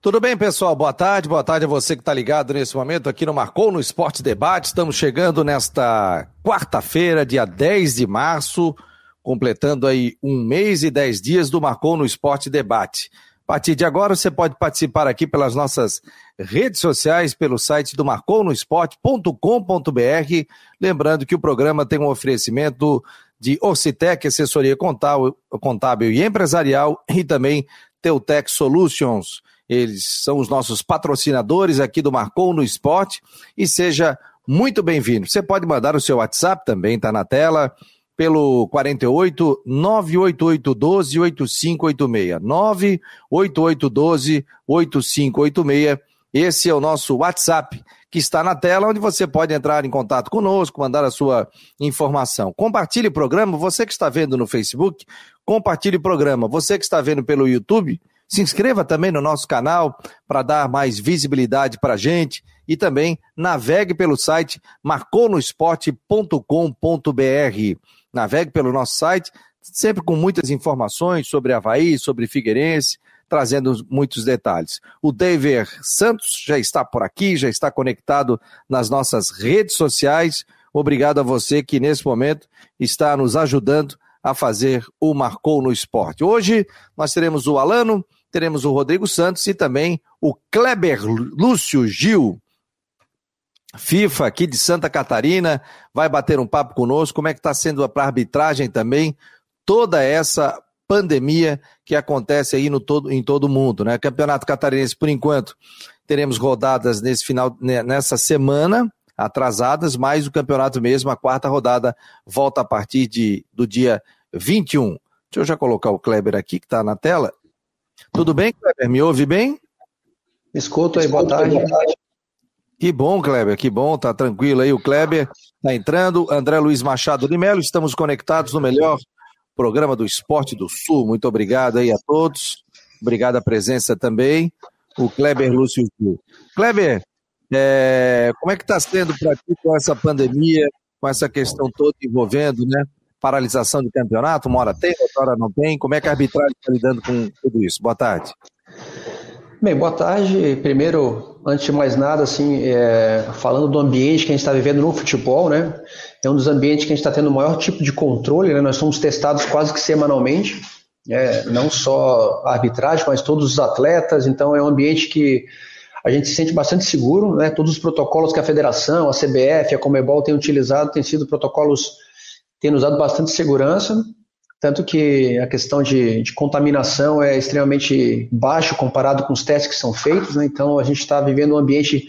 Tudo bem, pessoal? Boa tarde, boa tarde a você que está ligado nesse momento aqui no Marcou no Esporte Debate. Estamos chegando nesta quarta-feira, dia 10 de março, completando aí um mês e dez dias do Marcou no Esporte Debate. A partir de agora, você pode participar aqui pelas nossas redes sociais, pelo site do marconosport.com.br. Lembrando que o programa tem um oferecimento de Ocitec, assessoria contábil, e empresarial, e também Teutec Solutions. Eles são os nossos patrocinadores aqui do Marcou no Esporte e seja muito bem-vindo. Você pode mandar o seu WhatsApp também, está na tela, pelo 48 988 12 8586. 988 12 8586. Esse é o nosso WhatsApp que está na tela, onde você pode entrar em contato conosco, mandar a sua informação. Compartilhe o programa, você que está vendo no Facebook, compartilhe o programa. Você que está vendo pelo YouTube, se inscreva também no nosso canal para dar mais visibilidade para a gente e também navegue pelo site marconosport.com.br. Navegue pelo nosso site, sempre com muitas informações sobre Havaí, sobre Figueirense, trazendo muitos detalhes. O David Santos já está por aqui, já está conectado nas nossas redes sociais. Obrigado a você que nesse momento está nos ajudando a fazer o Marcou no Esporte. Hoje nós teremos o Alano, teremos o Rodrigo Santos e também o Kleber Lúcio Gil, FIFA aqui de Santa Catarina, vai bater um papo conosco, como é que está sendo para arbitragem também, toda essa pandemia que acontece aí no todo, em todo o mundo, né? Campeonato Catarinense, por enquanto, teremos rodadas nesse final, nessa semana, atrasadas, mas o campeonato mesmo, a quarta rodada, volta a partir de, do dia 21. Deixa eu já colocar o Kleber aqui, que está na tela. Tudo bem, Kleber? Me ouve bem? Escuto aí, boa tarde. Que bom, Kleber, que bom, tá tranquilo aí. O Kleber tá entrando. André Luiz Machado de Melo, estamos conectados no melhor programa do Esporte do Sul. Muito obrigado aí a todos. Obrigado a presença também. O Kleber Lúcio Gil. Kleber, é, como é que está sendo para ti com essa pandemia, com essa questão toda envolvendo, né? Paralisação de campeonato, uma hora tem, outra hora não tem. Como é que a arbitragem está lidando com tudo isso? Boa tarde. Bem, boa tarde. Primeiro, antes de mais nada, assim, é, falando do ambiente que a gente está vivendo no futebol, né? É um dos ambientes que a gente está tendo o maior tipo de controle, né? Nós somos testados quase que semanalmente, é, não só a arbitragem, mas todos os atletas. Então, é um ambiente que a gente se sente bastante seguro, né? Todos os protocolos que a federação, a CBF, a Comebol têm utilizado têm sido protocolos tem nos dado bastante segurança, tanto que a questão de, de, contaminação é extremamente baixo comparado com os testes que são feitos, né? então a gente está vivendo um ambiente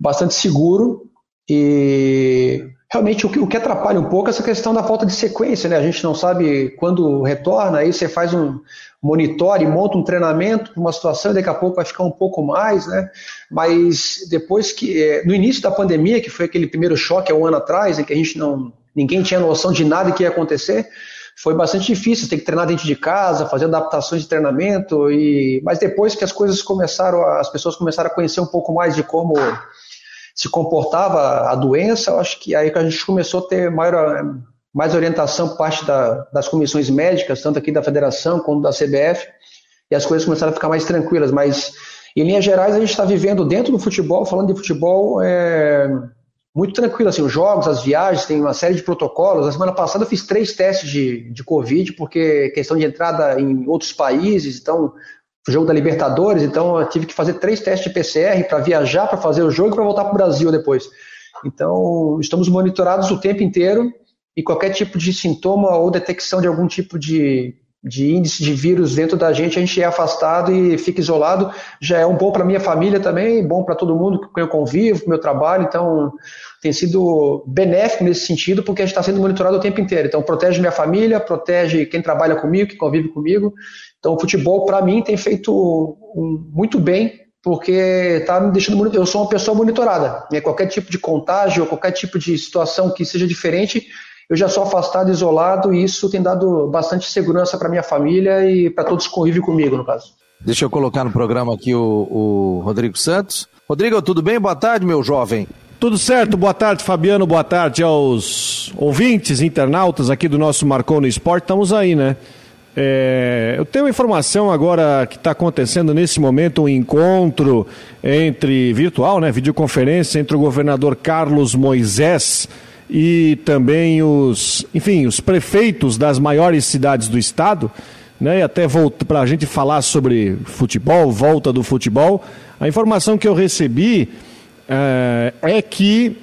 bastante seguro e realmente o que, o que, atrapalha um pouco é essa questão da falta de sequência, né? A gente não sabe quando retorna, aí você faz um monitore, monta um treinamento para uma situação e daqui a pouco vai ficar um pouco mais, né? Mas depois que, é, no início da pandemia, que foi aquele primeiro choque há um ano atrás, em que a gente não, ninguém tinha noção de nada que ia acontecer, foi bastante difícil, ter que treinar dentro de casa, fazer adaptações de treinamento, e mas depois que as coisas começaram, as pessoas começaram a conhecer um pouco mais de como se comportava a doença, eu acho que aí que a gente começou a ter maior, mais orientação por parte da, das comissões médicas, tanto aqui da federação quanto da CBF, e as coisas começaram a ficar mais tranquilas, mas em linhas gerais a gente está vivendo dentro do futebol, falando de futebol, é, muito tranquilo, assim, os jogos, as viagens, tem uma série de protocolos. Na semana passada eu fiz três testes de, de Covid, porque questão de entrada em outros países, então, o jogo da Libertadores, então eu tive que fazer três testes de PCR para viajar, para fazer o jogo e para voltar para o Brasil depois. Então, estamos monitorados o tempo inteiro e qualquer tipo de sintoma ou detecção de algum tipo de, de índice de vírus dentro da gente, a gente é afastado e fica isolado. Já é um bom para minha família também, bom para todo mundo que eu convivo, meu trabalho. Então, tem sido benéfico nesse sentido, porque a gente está sendo monitorado o tempo inteiro. Então, protege minha família, protege quem trabalha comigo, que convive comigo. Então, o futebol, para mim, tem feito muito bem, porque está me deixando. Eu sou uma pessoa monitorada. Né? Qualquer tipo de contágio, qualquer tipo de situação que seja diferente, eu já sou afastado, isolado, e isso tem dado bastante segurança para minha família e para todos que convivem comigo, no caso. Deixa eu colocar no programa aqui o, o Rodrigo Santos. Rodrigo, tudo bem? Boa tarde, meu jovem. Tudo certo, boa tarde, Fabiano, boa tarde aos ouvintes, internautas aqui do nosso Marcou no Esporte. Estamos aí, né? É, eu tenho informação agora que está acontecendo nesse momento um encontro entre virtual, né, videoconferência entre o governador Carlos Moisés e também os, enfim, os prefeitos das maiores cidades do estado, né, e até para a gente falar sobre futebol, volta do futebol. A informação que eu recebi é, é que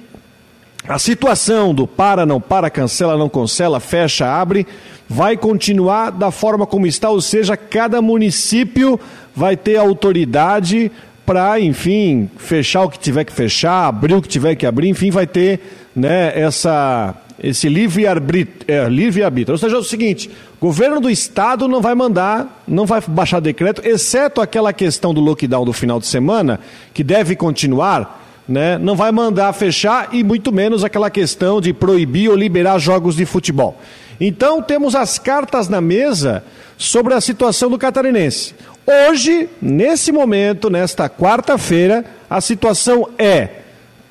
a situação do para, não para, cancela, não cancela, fecha, abre vai continuar da forma como está, ou seja, cada município vai ter autoridade para, enfim, fechar o que tiver que fechar, abrir o que tiver que abrir, enfim, vai ter né, essa, esse livre-arbítrio. É, livre. Ou seja, é o seguinte: o governo do estado não vai mandar, não vai baixar decreto, exceto aquela questão do lockdown do final de semana, que deve continuar. Né, não vai mandar fechar e muito menos aquela questão de proibir ou liberar jogos de futebol. Então temos as cartas na mesa sobre a situação do catarinense. Hoje, nesse momento, nesta quarta-feira, a situação é: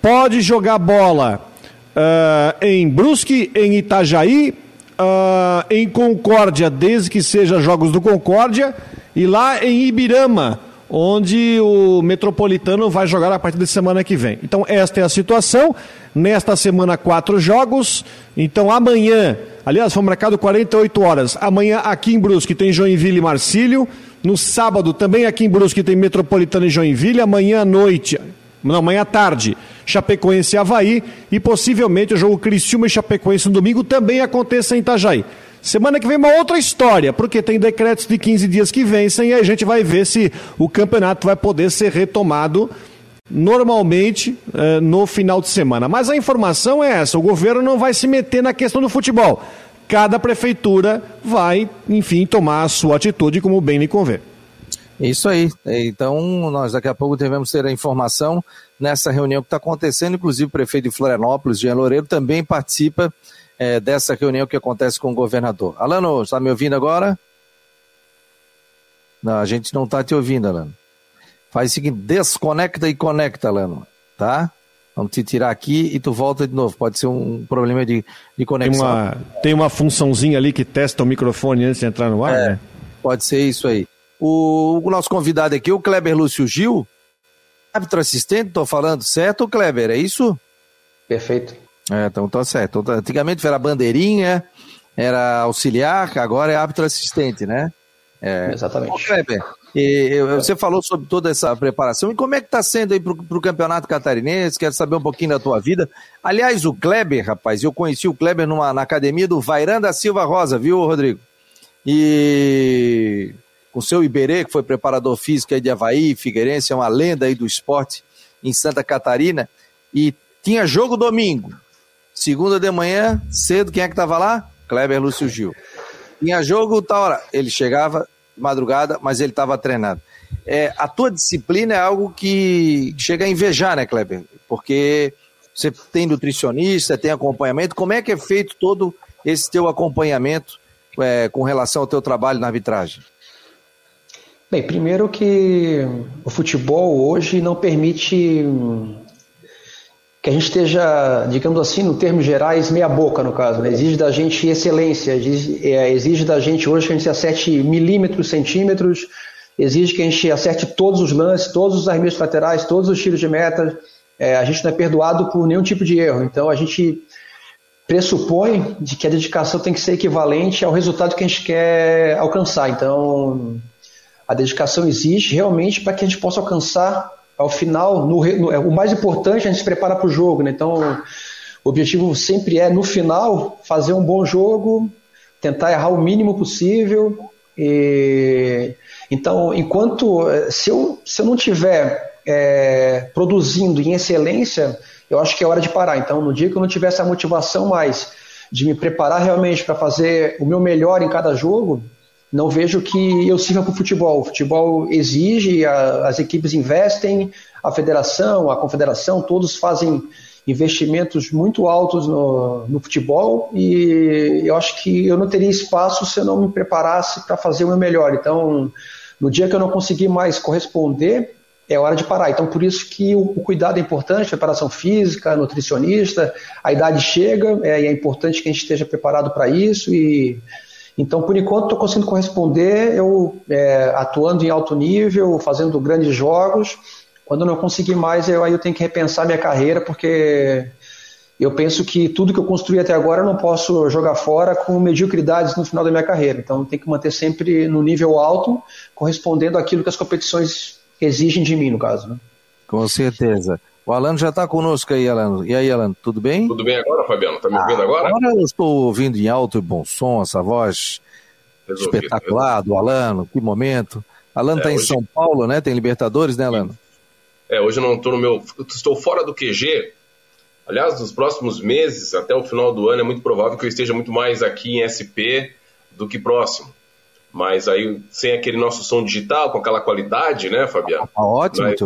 pode jogar bola uh, em Brusque, em Itajaí, uh, em Concórdia, desde que seja Jogos do Concórdia, e lá em Ibirama, onde o Metropolitano vai jogar a partir da semana que vem. Então, esta é a situação. Nesta semana, quatro jogos. Então, amanhã, aliás, foi marcado 48 horas. Amanhã, aqui em Brusque, tem Joinville e Marcílio. No sábado, também aqui em Brusque, tem Metropolitano e Joinville. Amanhã à noite, não, amanhã à tarde, Chapecoense e Havaí. E possivelmente o jogo Criciúma e Chapecoense no domingo também aconteça em Itajaí. Semana que vem uma outra história, porque tem decretos de 15 dias que vencem e a gente vai ver se o campeonato vai poder ser retomado normalmente eh, no final de semana. Mas a informação é essa: o governo não vai se meter na questão do futebol. Cada prefeitura vai, enfim, tomar a sua atitude como bem lhe convém. Isso aí. Então, nós daqui a pouco devemos ter a informação nessa reunião que está acontecendo. Inclusive, o prefeito de Florianópolis, Jean Loureiro, também participa é, dessa reunião que acontece com o governador. Alano, está me ouvindo agora? Não, a gente não está te ouvindo, Alano. Faz o seguinte, desconecta e conecta, Alano, tá? Vamos te tirar aqui e tu volta de novo. Pode ser um problema de, de conexão. Tem uma, tem uma funçãozinha ali que testa o microfone antes de entrar no ar, é, né? Pode ser isso aí. O, o, nosso convidado aqui, o Kleber Lúcio Gil, árbitro assistente, estou falando certo, Kleber, é isso? Perfeito. É, então tá certo. Então, antigamente era bandeirinha, era auxiliar, agora é árbitro assistente, né? É. Exatamente. Ô, Kleber, e, você falou sobre toda essa preparação. E como é que está sendo aí para o Campeonato Catarinense? Quero saber um pouquinho da tua vida. Aliás, o Kleber, rapaz, eu conheci o Kleber numa, na academia do Vairanda Silva Rosa, viu, Rodrigo? E com seu Iberê, que foi preparador físico aí de Havaí, Figueirense, é uma lenda aí do esporte em Santa Catarina. E tinha jogo domingo. Segunda de manhã, cedo, quem é que estava lá? Kleber Lúcio Gil. Tinha jogo, tá hora. Ele chegava madrugada, mas ele estava treinado. É, a tua disciplina é algo que chega a invejar, né, Kleber? Porque você tem nutricionista, tem acompanhamento. Como é que é feito todo esse teu acompanhamento é, com relação ao teu trabalho na arbitragem? Bem, primeiro que o futebol hoje não permite que a gente esteja, digamos assim, no termos gerais, meia boca no caso. Né? Exige da gente excelência, exige, é, exige, da gente hoje que a gente acerte milímetros, centímetros, exige que a gente acerte todos os lances, todos os arremessos laterais, todos os tiros de meta. É, a gente não é perdoado por nenhum tipo de erro. Então a gente pressupõe de que a dedicação tem que ser equivalente ao resultado que a gente quer alcançar. Então a dedicação existe realmente para que a gente possa alcançar ao final, no, no, é, o mais importante é a gente se prepara para o jogo, né? Então, o objetivo sempre é, no final, fazer um bom jogo, tentar errar o mínimo possível. E, então, enquanto se eu, se eu não tiver é, produzindo em excelência, eu acho que é hora de parar. Então, no dia que eu não tiver essa motivação mais de me preparar realmente para fazer o meu melhor em cada jogo, não vejo que eu sirva para o futebol. O futebol exige, a, as equipes investem, a federação, a confederação, todos fazem investimentos muito altos no, no futebol e eu acho que eu não teria espaço se eu não me preparasse para fazer o meu melhor. Então, no dia que eu não conseguir mais corresponder, é hora de parar. Então, por isso que o, o cuidado é importante, preparação física, nutricionista, a idade chega, é, e é importante que a gente esteja preparado para isso e Então, por enquanto, estou conseguindo corresponder, eu é, atuando em alto nível, fazendo grandes jogos. Quando não conseguir mais, eu, aí eu tenho que repensar minha carreira, porque eu penso que tudo que eu construí até agora eu não posso jogar fora com mediocridades no final da minha carreira. Então, tem que manter sempre no nível alto, correspondendo àquilo que as competições exigem de mim, no caso. Né? Com certeza. O Alano já está conosco aí, Alano. E aí, Alano, tudo bem? Tudo bem agora, Fabiano? Está me ouvindo ah, agora? Agora eu estou ouvindo em alto e bom som essa voz resolvido, espetacular resolvido. do Alano. Que momento. Alano está é, em hoje... São Paulo, né? Tem Libertadores, né, Alano? É, hoje eu não estou no meu. Estou fora do QG. Aliás, nos próximos meses, até o final do ano, é muito provável que eu esteja muito mais aqui em SP do que próximo. Mas aí, sem aquele nosso som digital, com aquela qualidade, né, Fabiano? Tá ótimo, mas,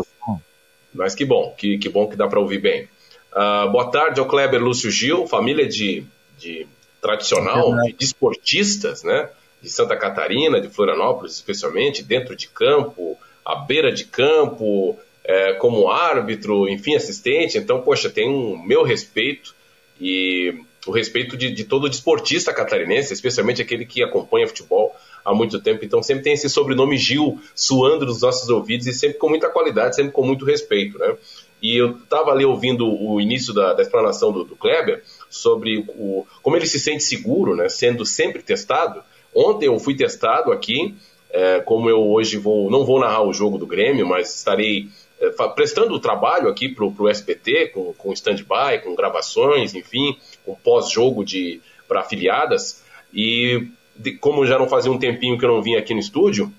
mas que bom, que, que bom que dá para ouvir bem. Uh, boa tarde ao Kleber Lúcio Gil, família de, de tradicional, é de desportistas, né? De Santa Catarina, de Florianópolis, especialmente, dentro de campo, à beira de campo, é, como árbitro, enfim, assistente. Então, poxa, tem um meu respeito e o respeito de, de todo desportista catarinense, especialmente aquele que acompanha futebol há muito tempo. Então, sempre tem esse sobrenome Gil suando nos nossos ouvidos e sempre com muita qualidade, sempre com muito respeito, né? E eu estava ali ouvindo o início da, da explanação do, do, Kleber sobre o, como ele se sente seguro, né, sendo sempre testado. Ontem eu fui testado aqui, é, como eu hoje vou, não vou narrar o jogo do Grêmio, mas estarei é, prestando o trabalho aqui para o SBT, com, com stand-by, com gravações, enfim, com pós-jogo para afiliadas. E de, como já não fazia um tempinho que eu não vinha aqui no estúdio,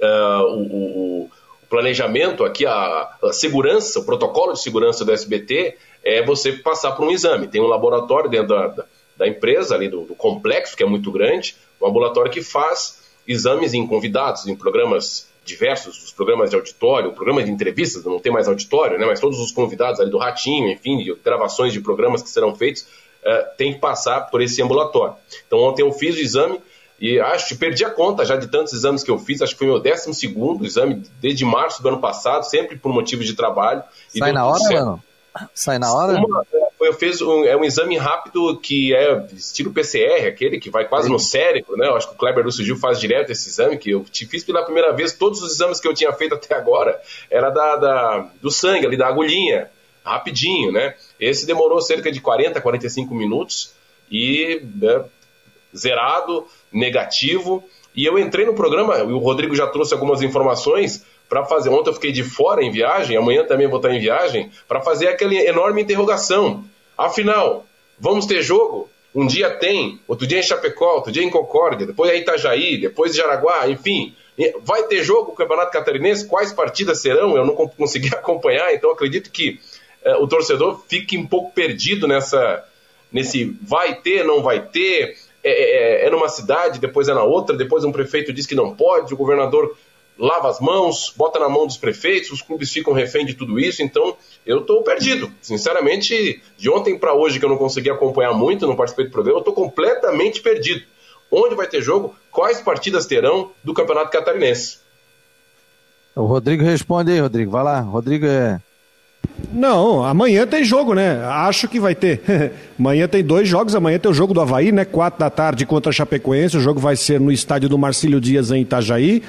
uh, o, o, o, planejamento aqui, a, a, segurança, o protocolo de segurança do SBT é você passar por um exame. Tem um laboratório dentro da, da, da empresa, ali do, do complexo, que é muito grande, um laboratório que faz exames em convidados, em programas diversos, os programas de auditório, programas de entrevistas, não tem mais auditório, né, mas todos os convidados ali do Ratinho, enfim, de gravações de programas que serão feitos, uh, tem que passar por esse ambulatório. Então ontem eu fiz o exame e acho que perdi a conta já de tantos exames que eu fiz, acho que foi meu 12 segundo exame desde março do ano passado, sempre por motivo de trabalho. Sai na hora, mano? Sai na hora? Uma, eu fiz um, é um exame rápido que é estilo PCR, aquele que vai quase no cérebro, né? Eu acho que o Kleber Lúcio Gil faz direto esse exame, que eu te fiz pela primeira vez. Todos os exames que eu tinha feito até agora era da, da do sangue, ali da agulhinha, rapidinho, né? Esse demorou cerca de 40, 45 minutos e né, zerado, negativo. E eu entrei no programa, e o Rodrigo já trouxe algumas informações para fazer. Ontem eu fiquei de fora em viagem, amanhã também vou estar em viagem, para fazer aquela enorme interrogação. Afinal, vamos ter jogo? Um dia tem, outro dia em Chapecó, outro dia em Concórdia, depois em Itajaí, depois em Jaraguá, enfim. Vai ter jogo o Campeonato Catarinense? Quais partidas serão? Eu não consegui acompanhar, então acredito que é, o torcedor fique um pouco perdido nessa, nesse vai ter, não vai ter. É, é, é numa cidade, depois é na outra, depois um prefeito diz que não pode, o governador lava as mãos, bota na mão dos prefeitos, os clubes ficam refém de tudo isso, então eu estou perdido. Sinceramente, de ontem para hoje que eu não consegui acompanhar muito, não participei do programa, eu estou completamente perdido. Onde vai ter jogo? Quais partidas terão do Campeonato Catarinense? O Rodrigo responde aí, Rodrigo. Vai lá. Rodrigo é. Não, amanhã tem jogo, né? Acho que vai ter. amanhã tem dois jogos. Amanhã tem o jogo do Havaí, né? Quatro da tarde contra a Chapecoense. O jogo vai ser no estádio do Marcílio Dias, em Itajaí.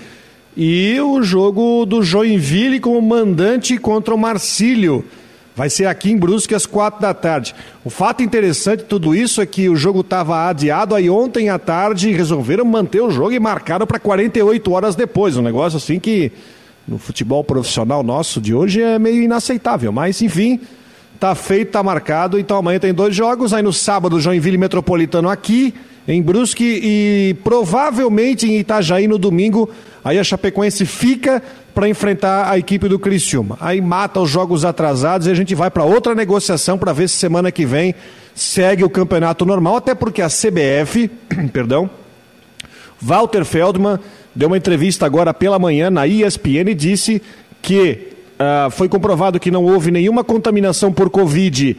E o jogo do Joinville como mandante contra o Marcílio. Vai ser aqui em Brusque às quatro da tarde. O fato interessante de tudo isso é que o jogo estava adiado, aí ontem à tarde resolveram manter o jogo e marcaram para 48 horas depois. Um negócio assim que no futebol profissional nosso de hoje é meio inaceitável. Mas enfim, tá feito, tá marcado. Então amanhã tem dois jogos. Aí no sábado, Joinville Metropolitano aqui em Brusque e provavelmente em Itajaí no domingo. Aí a Chapecoense fica para enfrentar a equipe do Criciúma. Aí mata os jogos atrasados e a gente vai para outra negociação para ver se semana que vem segue o campeonato normal, até porque a CBF, perdão, Walter Feldman deu uma entrevista agora pela manhã na ESPN e disse que Uh, foi comprovado que não houve nenhuma contaminação por Covid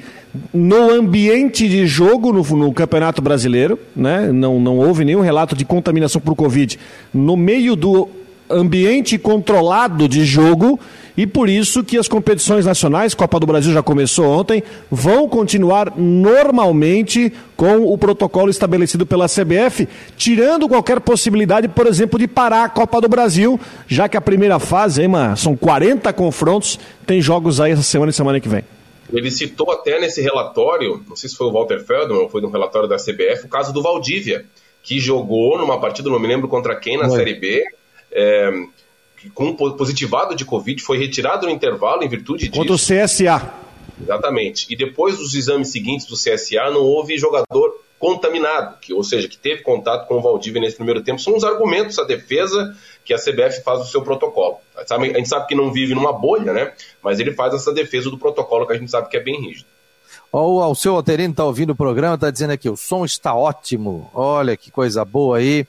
no ambiente de jogo no, no, Campeonato Brasileiro, né? Não, não houve nenhum relato de contaminação por Covid no meio do ambiente controlado de jogo e por isso que as competições nacionais, Copa do Brasil já começou ontem, vão continuar normalmente com o protocolo estabelecido pela CBF, tirando qualquer possibilidade, por exemplo, de parar a Copa do Brasil, já que a primeira fase, hein, mano, são 40 confrontos, tem jogos aí essa semana e semana que vem. Ele citou até nesse relatório, não sei se foi o Walter Feldman ou foi no relatório da CBF, o caso do Valdívia, que jogou numa partida, não me lembro contra quem, na Série B, é, com positivado de Covid, foi retirado no intervalo em virtude disso. Contra o CSA. Exatamente. E depois dos exames seguintes do CSA, não houve jogador contaminado, que, ou seja, que teve contato com o Valdívia nesse primeiro tempo. São os argumentos, a defesa que a CBF faz o seu protocolo. A gente sabe que não vive numa bolha, né? Mas ele faz essa defesa do protocolo que a gente sabe que é bem rígido. Ó, o seu Alterino está ouvindo o programa, está dizendo aqui, o som está ótimo. Olha que coisa boa aí,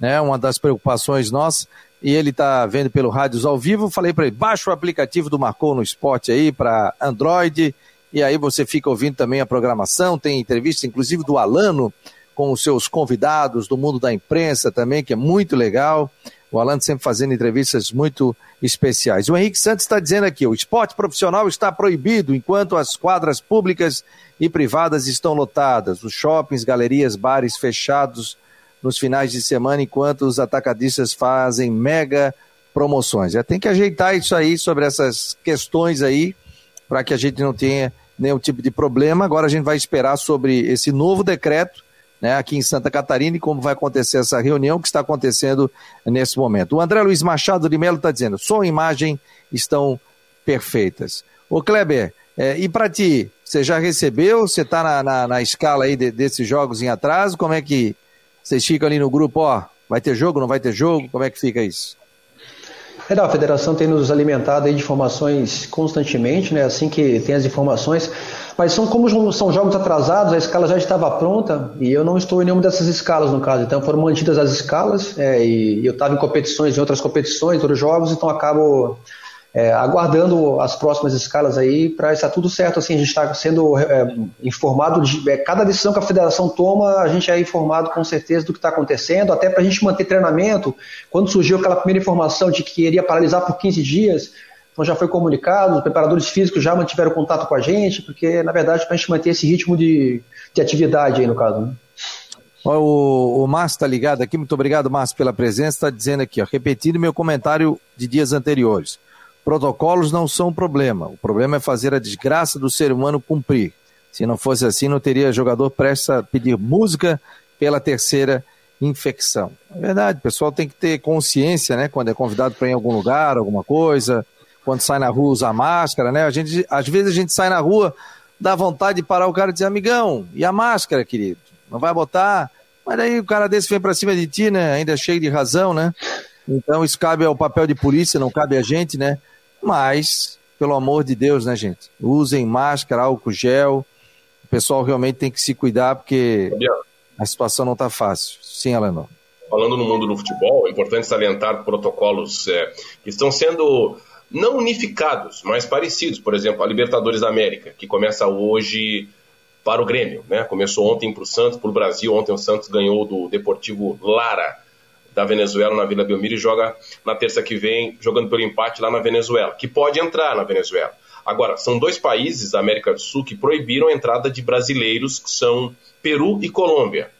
né? Uma das preocupações nossas e ele está vendo pelo Rádios ao vivo. Falei para ele, baixa o aplicativo do Marcou no Esporte aí para Android, e aí você fica ouvindo também a programação. Tem entrevista, inclusive, do Alano com os seus convidados do mundo da imprensa também, que é muito legal. O Alano sempre fazendo entrevistas muito especiais. O Henrique Santos está dizendo aqui: o esporte profissional está proibido enquanto as quadras públicas e privadas estão lotadas, os shoppings, galerias, bares fechados nos finais de semana, enquanto os atacadistas fazem mega promoções. Já tem que ajeitar isso aí sobre essas questões aí, para que a gente não tenha nenhum tipo de problema. Agora a gente vai esperar sobre esse novo decreto, né, aqui em Santa Catarina, e como vai acontecer essa reunião que está acontecendo nesse momento. O André Luiz Machado de Melo está dizendo: som e imagem estão perfeitas. Ô Kleber, é, e para ti, você já recebeu? Você está na, na, na, escala aí de, desses jogos em atraso? Como é que vocês ficam ali no grupo, ó, vai ter jogo, não vai ter jogo? Como é que fica isso? É, a federação tem nos alimentado de informações constantemente, né? Assim que tem as informações. Mas são como são jogos atrasados, a escala já estava pronta e eu não estou em nenhuma dessas escalas no caso. Então foram mantidas as escalas é, e eu estava em competições, em outras competições, outros jogos, então acabo é, aguardando as próximas escalas aí para estar tudo certo. Assim, a gente está sendo é, informado de é, cada decisão que a federação toma, a gente é informado com certeza do que está acontecendo, até para a gente manter treinamento. Quando surgiu aquela primeira informação de que iria paralisar por 15 dias, então já foi comunicado, os preparadores físicos já mantiveram contato com a gente, porque na verdade para a gente manter esse ritmo de, de atividade aí no caso. Né? O, o Márcio está ligado aqui, muito obrigado, Márcio, pela presença. Está dizendo aqui, ó, repetindo meu comentário de dias anteriores. Protocolos não são um problema. O problema é fazer a desgraça do ser humano cumprir. Se não fosse assim, não teria jogador prestes a pedir música pela terceira infecção. É verdade, o pessoal tem que ter consciência, né? Quando é convidado para ir em algum lugar, alguma coisa, quando sai na rua usar máscara, né? A gente, às vezes a gente sai na rua, dá vontade de parar o cara e dizer, amigão, e a máscara, querido? Não vai botar? Mas aí o cara desse vem para cima de ti, né? Ainda cheio de razão, né? Então isso cabe ao papel de polícia, não cabe a gente, né? Mas, pelo amor de Deus, né, gente? Usem máscara, álcool gel. O pessoal realmente tem que se cuidar porque a situação não está fácil. Sim, Alenor. Falando no mundo do futebol, é importante salientar protocolos é, que estão sendo não unificados, mas parecidos. Por exemplo, a Libertadores da América, que começa hoje para o Grêmio. Né? Começou ontem para o Santos, para o Brasil. Ontem o Santos ganhou do Deportivo Lara da Venezuela na Vila Belmiro e joga na terça que vem, jogando pelo empate lá na Venezuela, que pode entrar na Venezuela. Agora, são dois países da América do Sul que proibiram a entrada de brasileiros, que são Peru e Colômbia.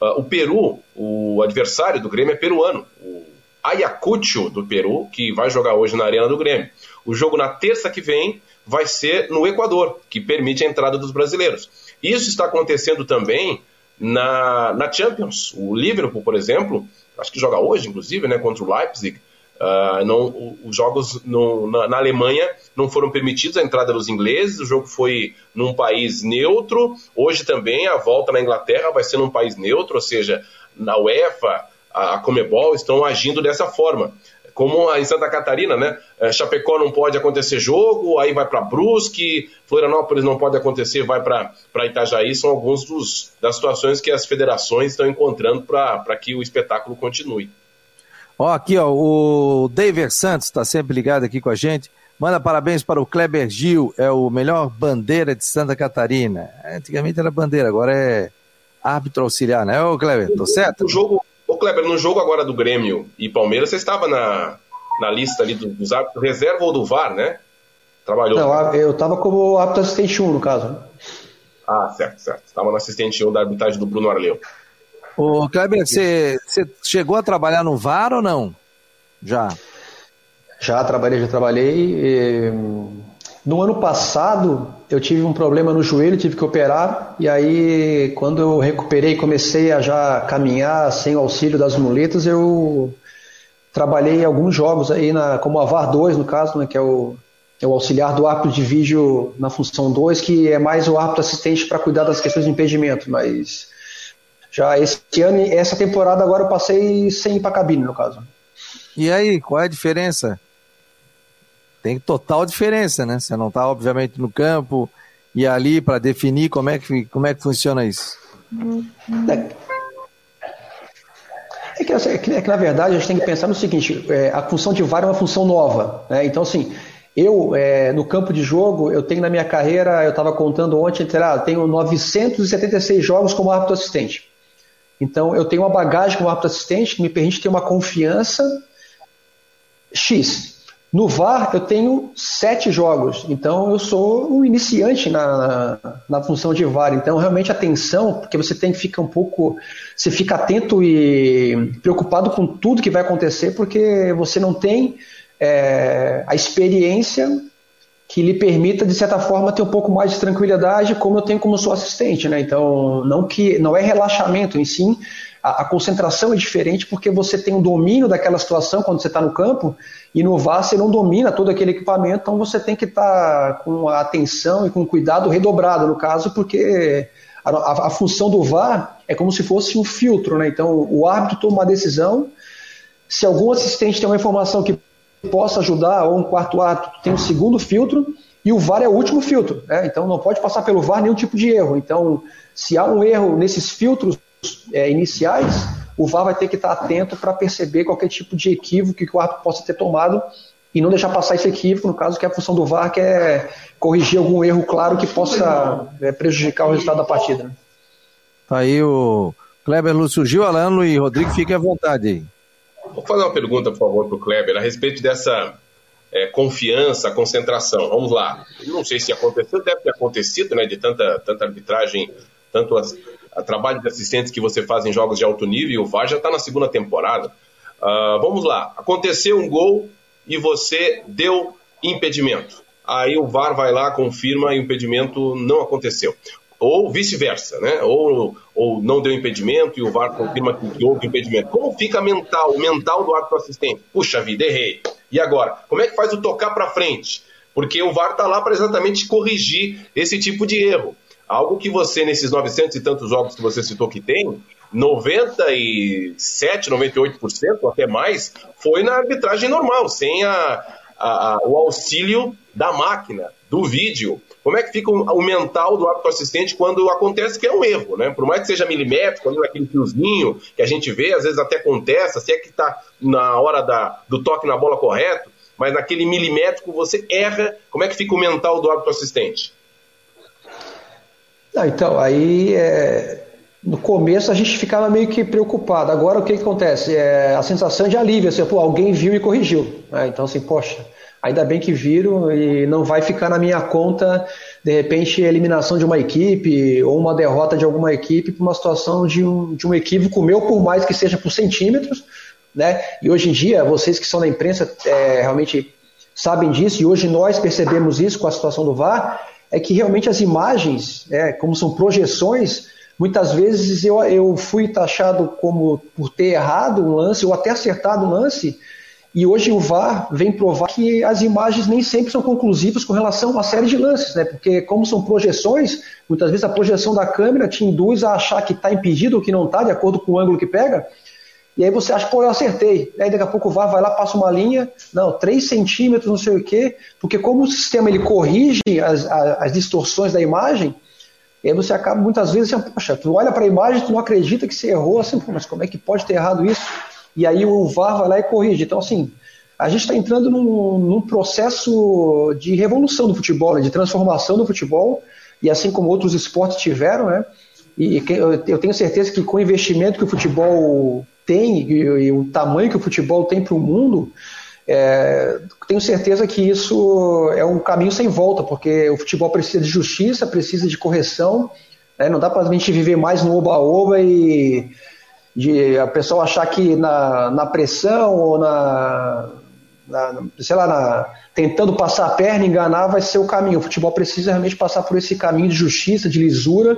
Uh, o Peru, o adversário do Grêmio é peruano, o Ayacucho do Peru, que vai jogar hoje na Arena do Grêmio. O jogo na terça que vem vai ser no Equador, que permite a entrada dos brasileiros. Isso está acontecendo também na, na Champions. O Liverpool, por exemplo, acho que joga hoje, inclusive, né, contra o Leipzig. Uh, não, os jogos no, na, na, Alemanha não foram permitidos a entrada dos ingleses, o jogo foi num país neutro. Hoje também a volta na Inglaterra vai ser num país neutro, ou seja, na UEFA, a, a Comebol estão agindo dessa forma como em Santa Catarina, né? É, Chapecó não pode acontecer jogo, aí vai para Brusque, Florianópolis não pode acontecer, vai para Itajaí. São alguns dos, das situações que as federações estão encontrando para que o espetáculo continue. Ó, aqui, ó, o David Santos está sempre ligado aqui com a gente. Manda parabéns para o Kleber Gil, é o melhor bandeira de Santa Catarina. Antigamente era bandeira, agora é árbitro auxiliar, né, ô Kleber? Tô certo? O jogo, Kleber, no jogo agora do Grêmio e Palmeiras, você estava na, na lista ali dos árbitros reserva ou do VAR, né? Trabalhou. Não, eu estava como árbitro assistente 1, no caso. Ah, certo, certo. Estava no assistente 1 da arbitragem do Bruno Arleu. Ô, Kleber, você, você chegou a trabalhar no VAR ou não? Já. Já trabalhei, já trabalhei. E... No ano passado, eu tive um problema no joelho, tive que operar, e aí, quando eu recuperei, comecei a já caminhar sem o auxílio das muletas, eu trabalhei em alguns jogos aí, na, como a VAR 2, no caso, né, que é o, é o auxiliar do árbitro de vídeo na função 2, que é mais o árbitro assistente para cuidar das questões de impedimento, mas já esse ano, essa temporada agora eu passei sem ir para cabine, no caso. E aí, qual é a diferença? Tem total diferença, né? Você não está, obviamente, no campo e ali para definir como é, que, como é que funciona isso. É que, é, que, é que, na verdade, a gente tem que pensar no seguinte: é, a função de VAR é uma função nova. Né? Então, assim, eu, é, no campo de jogo, eu tenho na minha carreira, eu estava contando ontem, ah, tenho 976 jogos como árbitro assistente. Então, eu tenho uma bagagem como árbitro assistente que me permite ter uma confiança X. No VAR eu tenho sete jogos, então eu sou um iniciante na, na, função de VAR. Então realmente atenção, porque você tem que ficar um pouco, você fica atento e preocupado com tudo que vai acontecer, porque você não tem é, a experiência que lhe permita de certa forma ter um pouco mais de tranquilidade, como eu tenho como sou assistente, né? Então não que não é relaxamento em si, a, a, concentração é diferente porque você tem um domínio daquela situação quando você está no campo e no VAR você não domina todo aquele equipamento, então você tem que estar tá com a atenção e com cuidado redobrado no caso, porque a, a, a, função do VAR é como se fosse um filtro, né? Então o árbitro toma uma decisão, se algum assistente tem uma informação que possa ajudar, ou um quarto árbitro tem um segundo filtro, e o VAR é o último filtro, né? então não pode passar pelo VAR nenhum tipo de erro. Então, se há um erro nesses filtros é, iniciais, o VAR vai ter que estar atento para perceber qualquer tipo de equívoco que o árbitro possa ter tomado e não deixar passar esse equívoco, no caso que é a função do VAR, que é corrigir algum erro claro que possa é, prejudicar o resultado da partida. Né? Tá aí o Kleber Lúcio Gil, Alano e Rodrigo, fiquem à vontade aí. Vou fazer uma pergunta, por favor, para o Kleber, a respeito dessa é, confiança, concentração. Vamos lá. Não sei se aconteceu, deve ter acontecido, né, de tanta, tanta arbitragem, tanto as, a trabalho de assistentes que você faz em jogos de alto nível, e o VAR já está na segunda temporada. Uh, vamos lá, aconteceu um gol e você deu impedimento. Aí o VAR vai lá, confirma e o impedimento não aconteceu. Ou vice-versa, né? Ou, ou não deu impedimento e o VAR confirma que houve impedimento. Como fica mental, o mental do árbitro assistente? Puxa vida, errei. E agora? Como é que faz o tocar para frente? Porque o VAR está lá para exatamente corrigir esse tipo de erro. Algo que você, nesses 900 e tantos jogos que você citou que tem, 97, 98%, ou até mais, foi na arbitragem normal, sem a, a, a, o auxílio da máquina, do vídeo. Como é que fica o, o, mental do árbitro assistente quando acontece que é um erro, né? Por mais que seja milimétrico, ali naquele fiozinho que a gente vê, às vezes até acontece, se é que está na hora da, do toque na bola correto, mas naquele milimétrico você erra, como é que fica o mental do árbitro assistente? Não, então, aí é, no começo a gente ficava meio que preocupado. Agora o que, que acontece? É a sensação de alívio, assim, pô, alguém viu e corrigiu. Né? Então, assim, poxa, ainda bem que viram e não vai ficar na minha conta, de repente, a eliminação de uma equipe ou uma derrota de alguma equipe por uma situação de um, de um equívoco meu, por mais que seja por centímetros. Né? E hoje em dia, vocês que são da imprensa é, realmente sabem disso, e hoje nós percebemos isso com a situação do VAR é que realmente as imagens, é, como são projeções, muitas vezes eu, eu fui taxado como por ter errado um lance ou até acertado um lance, e hoje o VAR vem provar que as imagens nem sempre são conclusivas com relação a uma série de lances, né? Porque como são projeções, muitas vezes a projeção da câmera te induz a achar que está impedido ou que não está, de acordo com o ângulo que pega, e aí você acha, pô, eu acertei. Aí daqui a pouco o VAR vai lá, passa uma linha, não, 3 centímetros, não sei o quê, porque como o sistema ele corrige as, as, as distorções da imagem, e aí você acaba muitas vezes assim, poxa, tu olha para a imagem, tu não acredita que você errou, assim, mas como é que pode ter errado isso? E aí o VAR vai lá e corrige. Então, assim, a gente está entrando num, num, processo de revolução do futebol, né, de transformação do futebol, e assim como outros esportes tiveram, né? E eu tenho certeza que com o investimento que o futebol tem e, e o tamanho que o futebol tem para o mundo, é, tenho certeza que isso é um caminho sem volta, porque o futebol precisa de justiça, precisa de correção. Né? Não dá para a gente viver mais no oba-oba e de a pessoa achar que na, na pressão ou na, na, sei lá, na, tentando passar a perna, enganar, vai ser o caminho. O futebol precisa realmente passar por esse caminho de justiça, de lisura,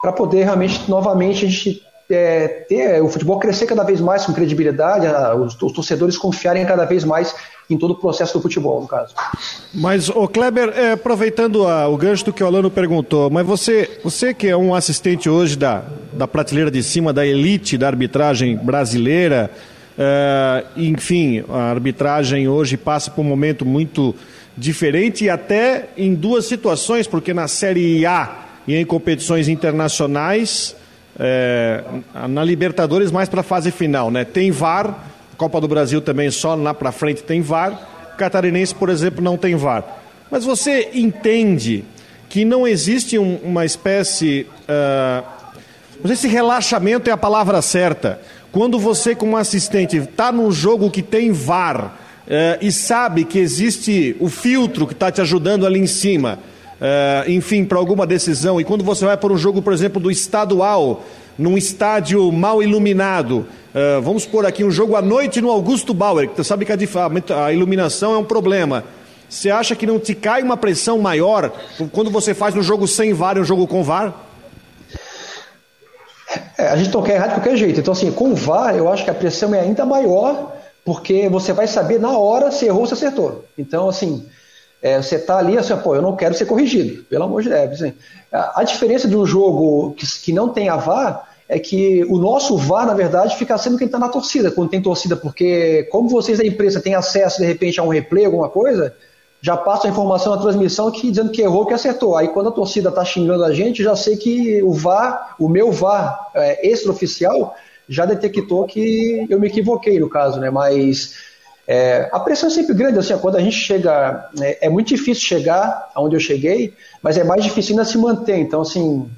para poder realmente, novamente, a gente é, ter o futebol crescer cada vez mais com credibilidade, a, os, os, torcedores confiarem cada vez mais em todo o processo do futebol, no caso. Mas, o Kleber, é, aproveitando a, o gancho do que o Alano perguntou, mas você, você que é um assistente hoje da, da prateleira de cima da elite da arbitragem brasileira, é, enfim, a arbitragem hoje passa por um momento muito diferente e até em duas situações, porque na Série A e em competições internacionais é, na Libertadores mais para a fase final, né? Tem VAR, Copa do Brasil também só lá para frente tem VAR, Catarinense, por exemplo, não tem VAR. Mas você entende que não existe um, uma espécie, uh, relaxamento é a palavra certa, quando você como assistente está num jogo que tem VAR uh, e sabe que existe o filtro que está te ajudando ali em cima, uh, enfim, para alguma decisão. E quando você vai para um jogo, por exemplo, do estadual, num estádio mal iluminado, uh, vamos pôr aqui um jogo à noite no Augusto Bauer, que você sabe que a, a iluminação é um problema. Você acha que não te cai uma pressão maior quando você faz um jogo sem VAR e um jogo com VAR? É, a gente não quer errar de qualquer jeito. Então, assim, com o VAR, eu acho que a pressão é ainda maior, porque você vai saber na hora se errou ou se acertou. Então, assim, é, você está ali assim, pô, eu não quero ser corrigido, pelo amor de Deus. Assim, a, diferença de um jogo que, que não tem a VAR é que o nosso VAR, na verdade, fica sendo quem está na torcida, quando tem torcida, porque como vocês da empresa têm acesso, de repente, a um replay, alguma coisa, já passa a informação na transmissão que dizendo que errou, que acertou. Aí quando a torcida está xingando a gente, já sei que o VAR, o meu VAR é, extraoficial, já detectou que eu me equivoquei no caso, né? Mas é, a pressão é sempre grande, assim, quando a gente chega, é, é, muito difícil chegar aonde eu cheguei, mas é mais difícil ainda se manter. Então, assim,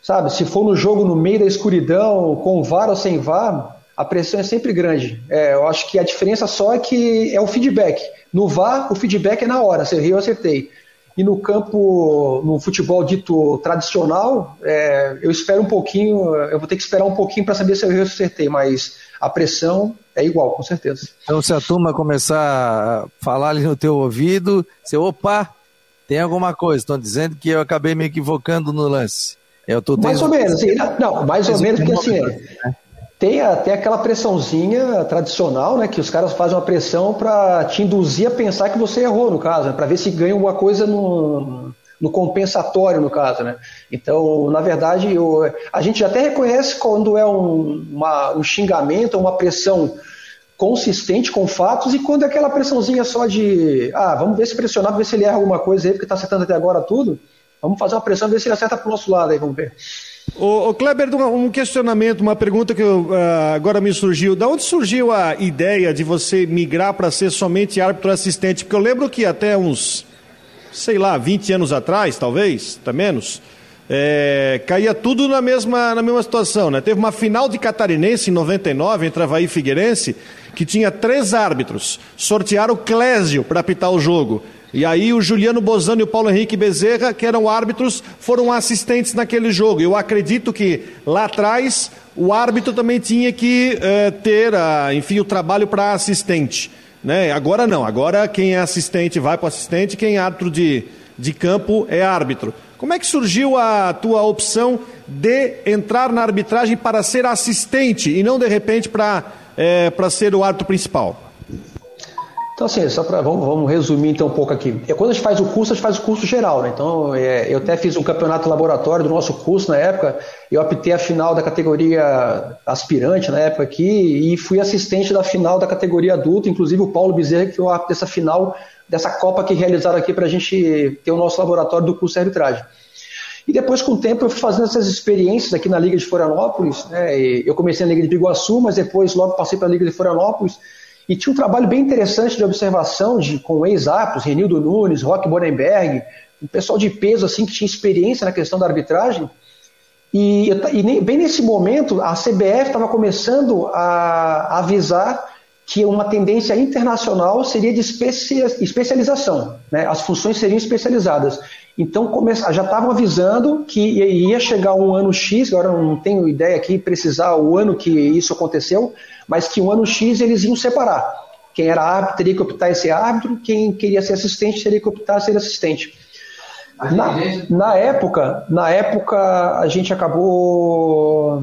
sabe, se for no jogo no meio da escuridão, com VAR ou sem VAR, a pressão é sempre grande. É, eu acho que a diferença só é que é o feedback. No VAR, o feedback é na hora, você riu, eu acertei. E no campo, no futebol dito tradicional, é, eu espero um pouquinho, eu vou ter que esperar um pouquinho para saber se eu acertei, mas a pressão é igual, com certeza. Então, se a turma começar a falar ali no teu ouvido, você, opa, tem alguma coisa, estão dizendo que eu acabei me equivocando no lance. Eu tô mais ou menos, assim, não, mais ou menos, porque assim, né? tem até aquela pressãozinha tradicional, né, que os caras fazem uma pressão para te induzir a pensar que você errou, no caso, né, para ver se ganha alguma coisa no, no compensatório, no caso, né? Então, na verdade, eu, a gente até reconhece quando é um, uma, um xingamento, uma pressão consistente com fatos e quando é aquela pressãozinha só de, ah, vamos ver se pressionar, ver se ele erra alguma coisa aí, porque está acertando até agora tudo. Vamos fazer uma pressão, ver se ele acerta para o nosso lado aí, vamos ver. O, Kleber, um questionamento, uma pergunta que eu, uh, agora me surgiu. Da onde surgiu a ideia de você migrar para ser somente árbitro assistente? Porque eu lembro que até uns sei lá, 20 anos atrás, talvez, até menos, é, caía tudo na mesma, na mesma situação. Né? Teve uma final de catarinense em 99 entre Havaí e Figueirense, que tinha três árbitros. Sortearam o Clésio para apitar o jogo. E aí o Juliano Bozano e o Paulo Henrique Bezerra, que eram árbitros, foram assistentes naquele jogo. Eu acredito que lá atrás o árbitro também tinha que é, ter, a, enfim, o trabalho para assistente. Né? Agora não, agora quem é assistente vai para o assistente, quem é árbitro de, de campo é árbitro. Como é que surgiu a tua opção de entrar na arbitragem para ser assistente e não de repente para é, ser o árbitro principal? Então, assim, só para vamos, vamos, resumir então um pouco aqui. É, quando a gente faz o curso, a gente faz o curso geral, né? Então, é, eu até fiz um campeonato laboratório do nosso curso na época, eu optei a final da categoria aspirante na época aqui e fui assistente da final da categoria adulto, inclusive o Paulo Bezerra, que foi o árbitro dessa final, dessa Copa que realizaram aqui para a gente ter o nosso laboratório do curso de arbitragem. E depois, com o tempo, eu fui fazendo essas experiências aqui na Liga de Florianópolis. Né? Eu comecei na Liga de Biguaçu, mas depois logo passei para a Liga de Florianópolis e tinha um trabalho bem interessante de observação de, com ex-apos, Renildo Nunes, Rock Bonenberg, um pessoal de peso assim que tinha experiência na questão da arbitragem. E, e bem nesse momento, a CBF estava começando a avisar que uma tendência internacional seria de especialização, né? as funções seriam especializadas. Então já estavam avisando que ia chegar um ano X, agora não tenho ideia aqui precisar o ano que isso aconteceu, mas que um ano X eles iam separar. Quem era árbitro teria que optar em ser árbitro, quem queria ser assistente teria que optar em ser assistente. Na, na época, na época a gente acabou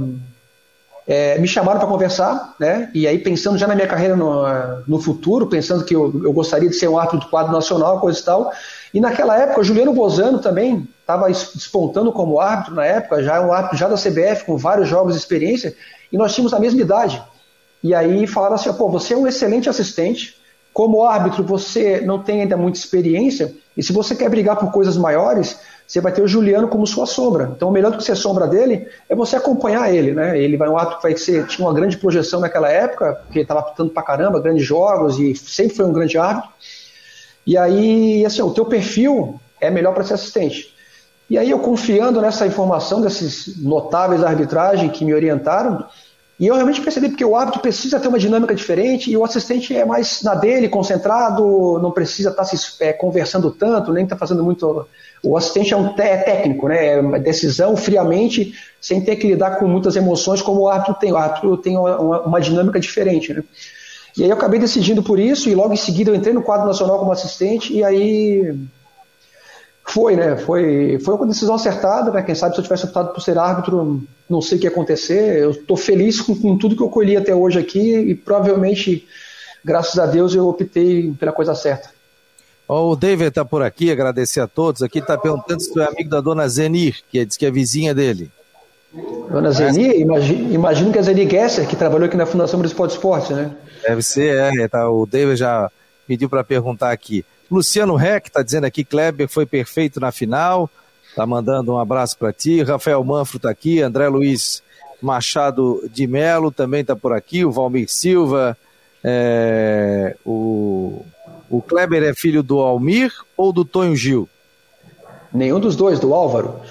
é, me chamaram para conversar, né? E aí pensando já na minha carreira no, no futuro, pensando que eu, eu, gostaria de ser um árbitro do quadro nacional, coisa e tal. E naquela época, o Juliano Bozano também estava despontando como árbitro na época, já um árbitro já da CBF, com vários jogos de experiência, e nós tínhamos a mesma idade. E aí falaram assim, pô, você é um excelente assistente, como árbitro você não tem ainda muita experiência, e se você quer brigar por coisas maiores, você vai ter o Juliano como sua sombra. Então, o melhor do que ser sombra dele é você acompanhar ele, né? Ele vai um ato que vai ser, tinha uma grande projeção naquela época, porque estava apitando pra caramba, grandes jogos e sempre foi um grande árbitro. E aí, assim, o teu perfil é melhor para ser assistente. E aí, eu confiando nessa informação desses notáveis da arbitragem que me orientaram, e eu realmente percebi porque o árbitro precisa ter uma dinâmica diferente e o assistente é mais na dele, concentrado, não precisa estar tá se é, conversando tanto, nem estar tá fazendo muito o assistente é, um é técnico, né? É uma decisão friamente, sem ter que lidar com muitas emoções, como o árbitro tem. O árbitro tem uma, uma dinâmica diferente, né? E aí eu acabei decidindo por isso, e logo em seguida eu entrei no quadro nacional como assistente, e aí foi, né? Foi, foi uma decisão acertada, né? Quem sabe se eu tivesse optado por ser árbitro, não sei o que ia acontecer. Eu estou feliz com, com, tudo que eu colhi até hoje aqui, e provavelmente, graças a Deus, eu optei pela coisa certa. Oh, o David está por aqui, agradecer a todos. Aqui está perguntando se tu é amigo da dona Zenir, que diz que é vizinha dele. Dona Zenir, imagino, imagino que é a Zenir Gesser, que trabalhou aqui na Fundação Municipal de Esporte, né? Deve ser, é. Tá, o David já pediu para perguntar aqui. Luciano Reck está dizendo aqui, Kleber foi perfeito na final, está mandando um abraço para ti. Rafael Manfro está aqui, André Luiz Machado de Melo também está por aqui, o Valmir Silva, é, o o Kleber é filho do Almir ou do Tonho Gil? Nenhum dos dois, do Álvaro.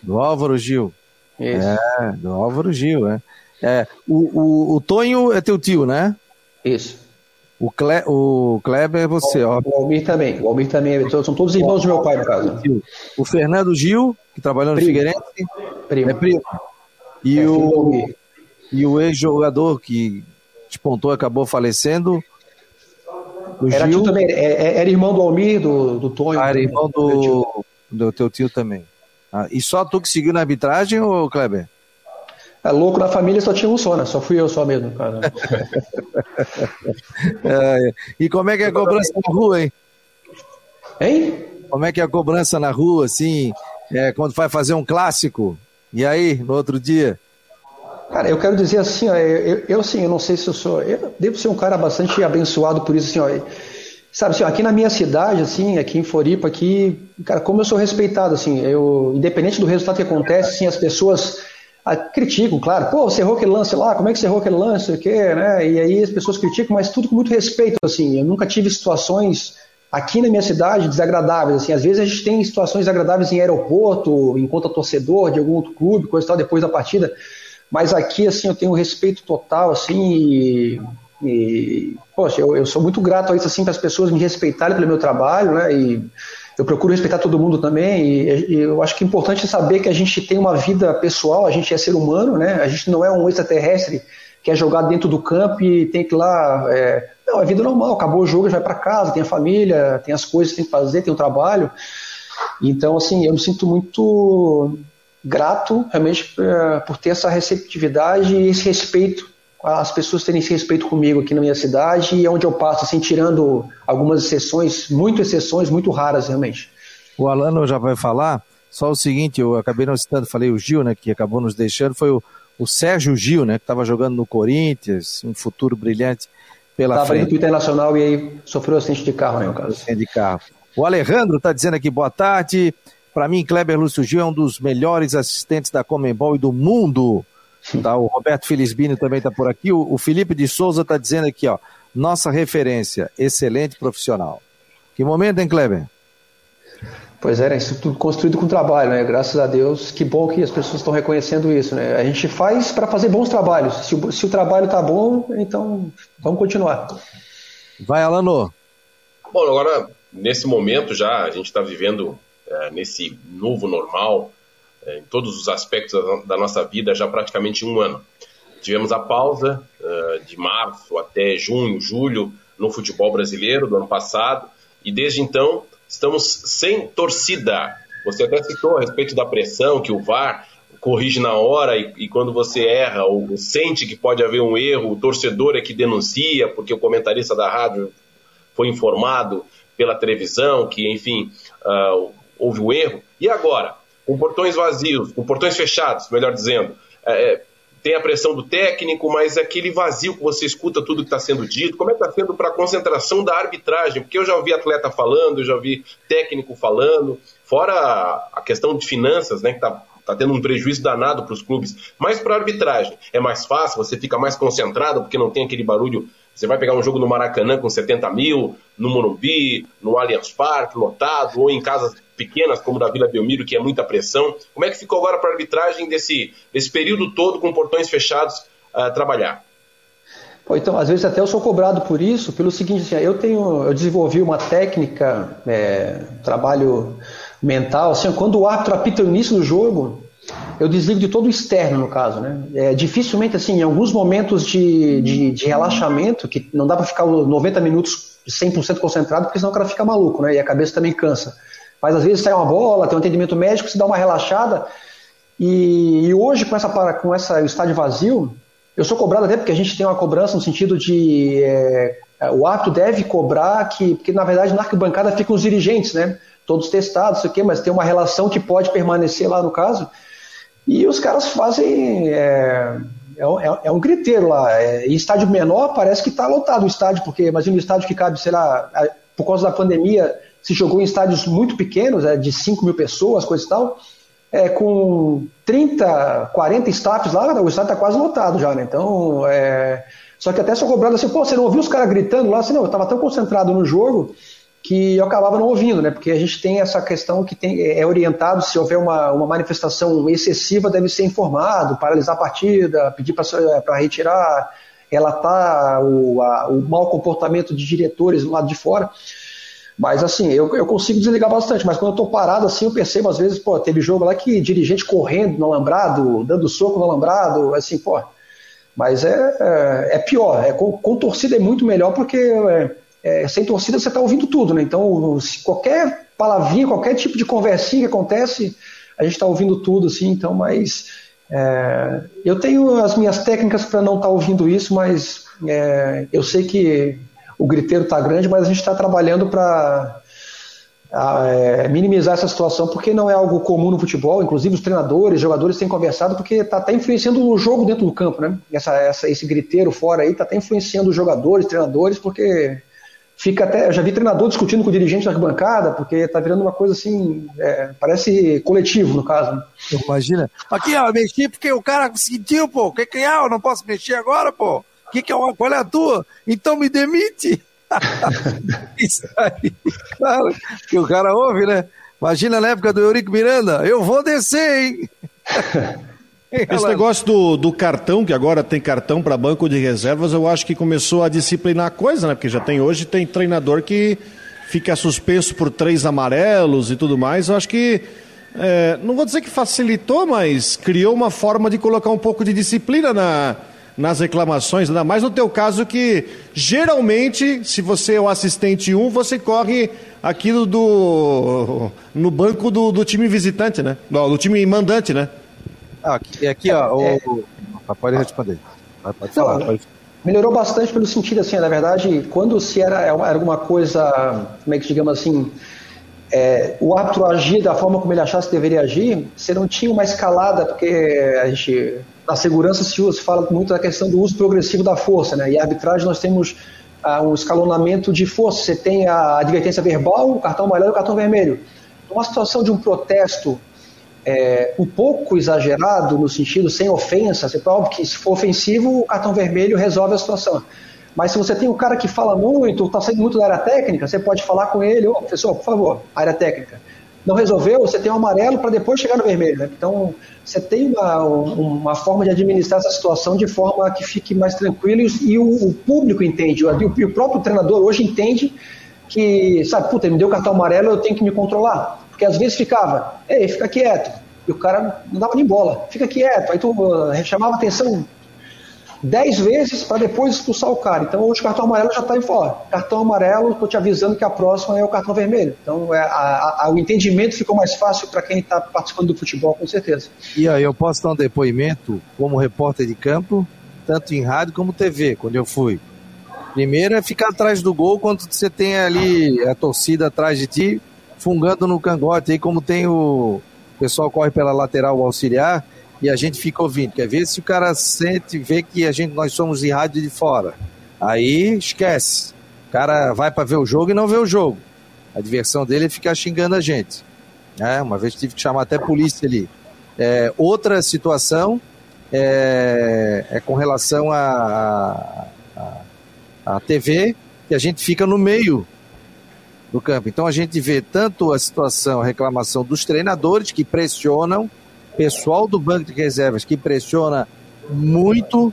Do Álvaro Gil. Isso. É, do Álvaro Gil, é. é o, o, o Tonho é teu tio, né? Isso. O, Cle, o Kleber é você, ó. O Almir também. O Almir também. É, são todos irmãos do meu pai, no caso. O Fernando Gil, que trabalhou no Figueirense. Primo. É primo. E é o, e o ex-jogador que despontou acabou falecendo, era Gil... também, é, é, era irmão do Almir, do, do Tonho. Ah, era irmão do, do teu tio também. Ah, e só tu que seguiu na arbitragem, ou Kleber? É louco, na família só tinha um só, né? Só fui eu só mesmo, cara. é, e como é que é a cobrança na rua, hein? Hein? Como é que é a cobrança na rua, assim, é, quando vai fazer um clássico? E aí, no outro dia? Cara, eu quero dizer assim, ó, eu, eu assim, eu não sei se eu sou, eu devo ser um cara bastante abençoado por isso, assim, ó, sabe assim, ó, aqui na minha cidade, assim, aqui em Floripa, aqui, cara, como eu sou respeitado, assim, eu, independente do resultado que acontece, assim, as pessoas ah, criticam, claro, pô, você errou aquele lance lá, como é que você errou aquele lance, o quê, né, e aí as pessoas criticam, mas tudo com muito respeito, assim, eu nunca tive situações aqui na minha cidade desagradáveis, assim, às vezes a gente tem situações desagradáveis em aeroporto, enquanto torcedor de algum outro clube, coisa tal, depois da partida, mas aqui, assim, eu tenho um respeito total, assim, e, e poxa, eu, eu, sou muito grato a isso, assim, para as pessoas me respeitarem pelo meu trabalho, né, e eu procuro respeitar todo mundo também, e, e, eu acho que é importante saber que a gente tem uma vida pessoal, a gente é ser humano, né, a gente não é um extraterrestre que é jogado dentro do campo e tem que ir lá, é, não, é vida normal, acabou o jogo, vai para casa, tem a família, tem as coisas que tem que fazer, tem o trabalho, então, assim, eu me sinto muito grato realmente é, por ter essa receptividade e esse respeito, as pessoas terem esse respeito comigo aqui na minha cidade e onde eu passo, assim, tirando algumas exceções, muito exceções, muito raras realmente. O Alano já vai falar, só o seguinte, eu acabei não citando, falei o Gil, né, que acabou nos deixando, foi o, o Sérgio Gil, né, que estava jogando no Corinthians, um futuro brilhante pela tava frente. Estava internacional e aí sofreu acidente de carro, né, no caso. Acidente de carro. O Alejandro está dizendo aqui, boa tarde, para mim, Kleber Lúcio Gil é um dos melhores assistentes da Comembol e do mundo. Tá, o Roberto Felizbino também está por aqui. O, o, Felipe de Souza está dizendo aqui, ó, nossa referência, excelente profissional. Que momento, hein, Kleber? Pois é, né? isso tudo construído com trabalho, né? Graças a Deus, que bom que as pessoas estão reconhecendo isso, né? A gente faz para fazer bons trabalhos. Se o, se o trabalho está bom, então vamos continuar. Vai, Alano. Bom, agora, nesse momento já, a gente está vivendo é, nesse novo normal, em todos os aspectos da, da, nossa vida, já praticamente um ano. Tivemos a pausa é, de março até junho, julho, no futebol brasileiro do ano passado, e desde então estamos sem torcida. Você até citou a respeito da pressão que o VAR corrige na hora e, e, quando você erra ou sente que pode haver um erro, o torcedor é que denuncia, porque o comentarista da rádio foi informado pela televisão que, enfim, uh, houve o um erro. E agora? Com portões vazios, com portões fechados, melhor dizendo. É, tem a pressão do técnico, mas é aquele vazio que você escuta tudo que está sendo dito, como é que está sendo para a concentração da arbitragem? Porque eu já ouvi atleta falando, eu já ouvi técnico falando, fora a questão de finanças, né, que está tá tendo um prejuízo danado para os clubes, mas para a arbitragem é mais fácil, você fica mais concentrado porque não tem aquele barulho. Você vai pegar um jogo no Maracanã com 70 mil, no Morumbi, no Allianz Parque, lotado, ou em casas pequenas, como da Vila Belmiro, que é muita pressão. Como é que ficou agora para a arbitragem desse, desse período todo com portões fechados a trabalhar? então, às vezes até eu sou cobrado por isso, pelo seguinte, assim, eu tenho, eu desenvolvi uma técnica, é, trabalho mental, assim, quando o árbitro apita o início do jogo, eu desligo de todo o externo, no caso, né? É, dificilmente, assim, em alguns momentos de, de, de relaxamento, que não dá para ficar 90 minutos 100% concentrado, porque senão o cara fica maluco, né? E a cabeça também cansa. Mas às vezes sai uma bola, tem um atendimento médico, se dá uma relaxada. E, e hoje, com essa, com essa estádio vazio, eu sou cobrado até porque a gente tem uma cobrança no sentido de é, o árbitro deve cobrar que, porque na verdade na arquibancada ficam os dirigentes, né? Todos testados, isso aqui, mas tem uma relação que pode permanecer lá no caso. E os caras fazem. É, é, é, é um griteiro lá. É, em estádio menor parece que está lotado o estádio, porque imagina um estádio que cabe, sei lá, por causa da pandemia, se jogou em estádios muito pequenos, é, de 5 mil pessoas, coisa e tal, é, com 30, 40 staffs lá, o estádio está quase lotado já, né? Então, é, só que até sou cobrado assim, pô, você não ouviu os caras gritando lá? Assim, não, eu estava tão concentrado no jogo que eu acabava não ouvindo, né? Porque a gente tem essa questão que tem, é orientado, se houver uma, uma manifestação excessiva, deve ser informado, paralisar a partida, pedir para retirar, relatar o, a, o mau comportamento de diretores do lado de fora. Mas assim, eu, eu consigo desligar bastante, mas quando eu tô parado assim, eu percebo às vezes, pô, teve jogo lá que dirigente correndo no alambrado, dando soco no alambrado, assim, pô. Mas é, é, é pior, é, com, com, torcida é muito melhor porque é, é, sem torcida você tá ouvindo tudo, né? Então, qualquer palavrinha, qualquer tipo de conversinha que acontece, a gente está ouvindo tudo, assim, então, mas é, eu tenho as minhas técnicas para não estar tá ouvindo isso, mas é, eu sei que o griteiro está grande, mas a gente está trabalhando para é, minimizar essa situação, porque não é algo comum no futebol. Inclusive, os treinadores, jogadores têm conversado, porque está até influenciando o jogo dentro do campo, né? Essa, essa, esse griteiro fora aí está até influenciando os jogadores, treinadores, porque fica até. Eu já vi treinador discutindo com o dirigente da arquibancada, porque está virando uma coisa assim, é, parece coletivo, no caso. Né? Imagina. Aqui, ó, mexi porque o cara sentiu, pô. Que é? Eu não posso mexer agora, pô que, que é uma, qual é a tua? Então me demite. Isso aí. Claro, que o cara ouve, né? Imagina na época do Eurico Miranda, eu vou descer, hein? Esse negócio do, do cartão, que agora tem cartão para banco de reservas, eu acho que começou a disciplinar a coisa, né? Porque já tem hoje, tem treinador que fica suspenso por três amarelos e tudo mais. Eu acho que, é, não vou dizer que facilitou, mas criou uma forma de colocar um pouco de disciplina na, nas reclamações, ainda mais no teu caso que geralmente, se você é o assistente 1, você corre aquilo do no banco do, do time visitante, né? Do, do time mandante, né? Ah, aqui, aqui ó, o, é. pode responder. Pode falar, pode... Melhorou bastante pelo sentido, assim, na verdade, quando se era, era alguma coisa, como é que digamos assim, é, o árbitro agia da forma como ele achasse que deveria agir, você não tinha uma escalada, porque a gente, na segurança se usa, fala muito da questão do uso progressivo da força, né? E arbitragem nós temos ah, um escalonamento de força. Você tem a advertência verbal, o cartão amarelo e o cartão vermelho. Uma situação de um protesto é, um pouco exagerado, no sentido sem ofensa, você pode que se for ofensivo, o cartão vermelho resolve a situação. Mas se você tem um cara que fala muito, está saindo muito da área técnica, você pode falar com ele, ô oh, professor, por favor, área técnica. Não resolveu, você tem um amarelo para depois chegar no vermelho. Né? Então, você tem uma, uma forma de administrar essa situação de forma que fique mais tranquilo e o, o público entende, o, o próprio treinador hoje entende que, sabe, puta, me deu cartão amarelo, eu tenho que me controlar. Porque às vezes ficava, ei, fica quieto. E o cara não dava nem bola, fica quieto. Aí tu uh, chamava atenção dez vezes para depois expulsar o cara. Então hoje o cartão amarelo já está em fora. Cartão amarelo, estou te avisando que a próxima é o cartão vermelho. Então é, a, a, o entendimento ficou mais fácil para quem está participando do futebol, com certeza. E aí eu posso dar um depoimento como repórter de campo, tanto em rádio como TV, quando eu fui. Primeiro é ficar atrás do gol quando você tem ali a torcida atrás de ti, fungando no cangote, aí como tem o, o pessoal corre pela lateral auxiliar, e a gente fica ouvindo. Quer ver se o cara sente, vê que a gente, nós somos de rádio de fora. Aí esquece. O cara vai para ver o jogo e não vê o jogo. A diversão dele é ficar xingando a gente. É, uma vez tive que chamar até polícia ali. É, outra situação é, é, com relação a, a, a TV, que a gente fica no meio do campo. Então a gente vê tanto a situação, a reclamação dos treinadores que pressionam pessoal do banco de reservas que pressiona muito,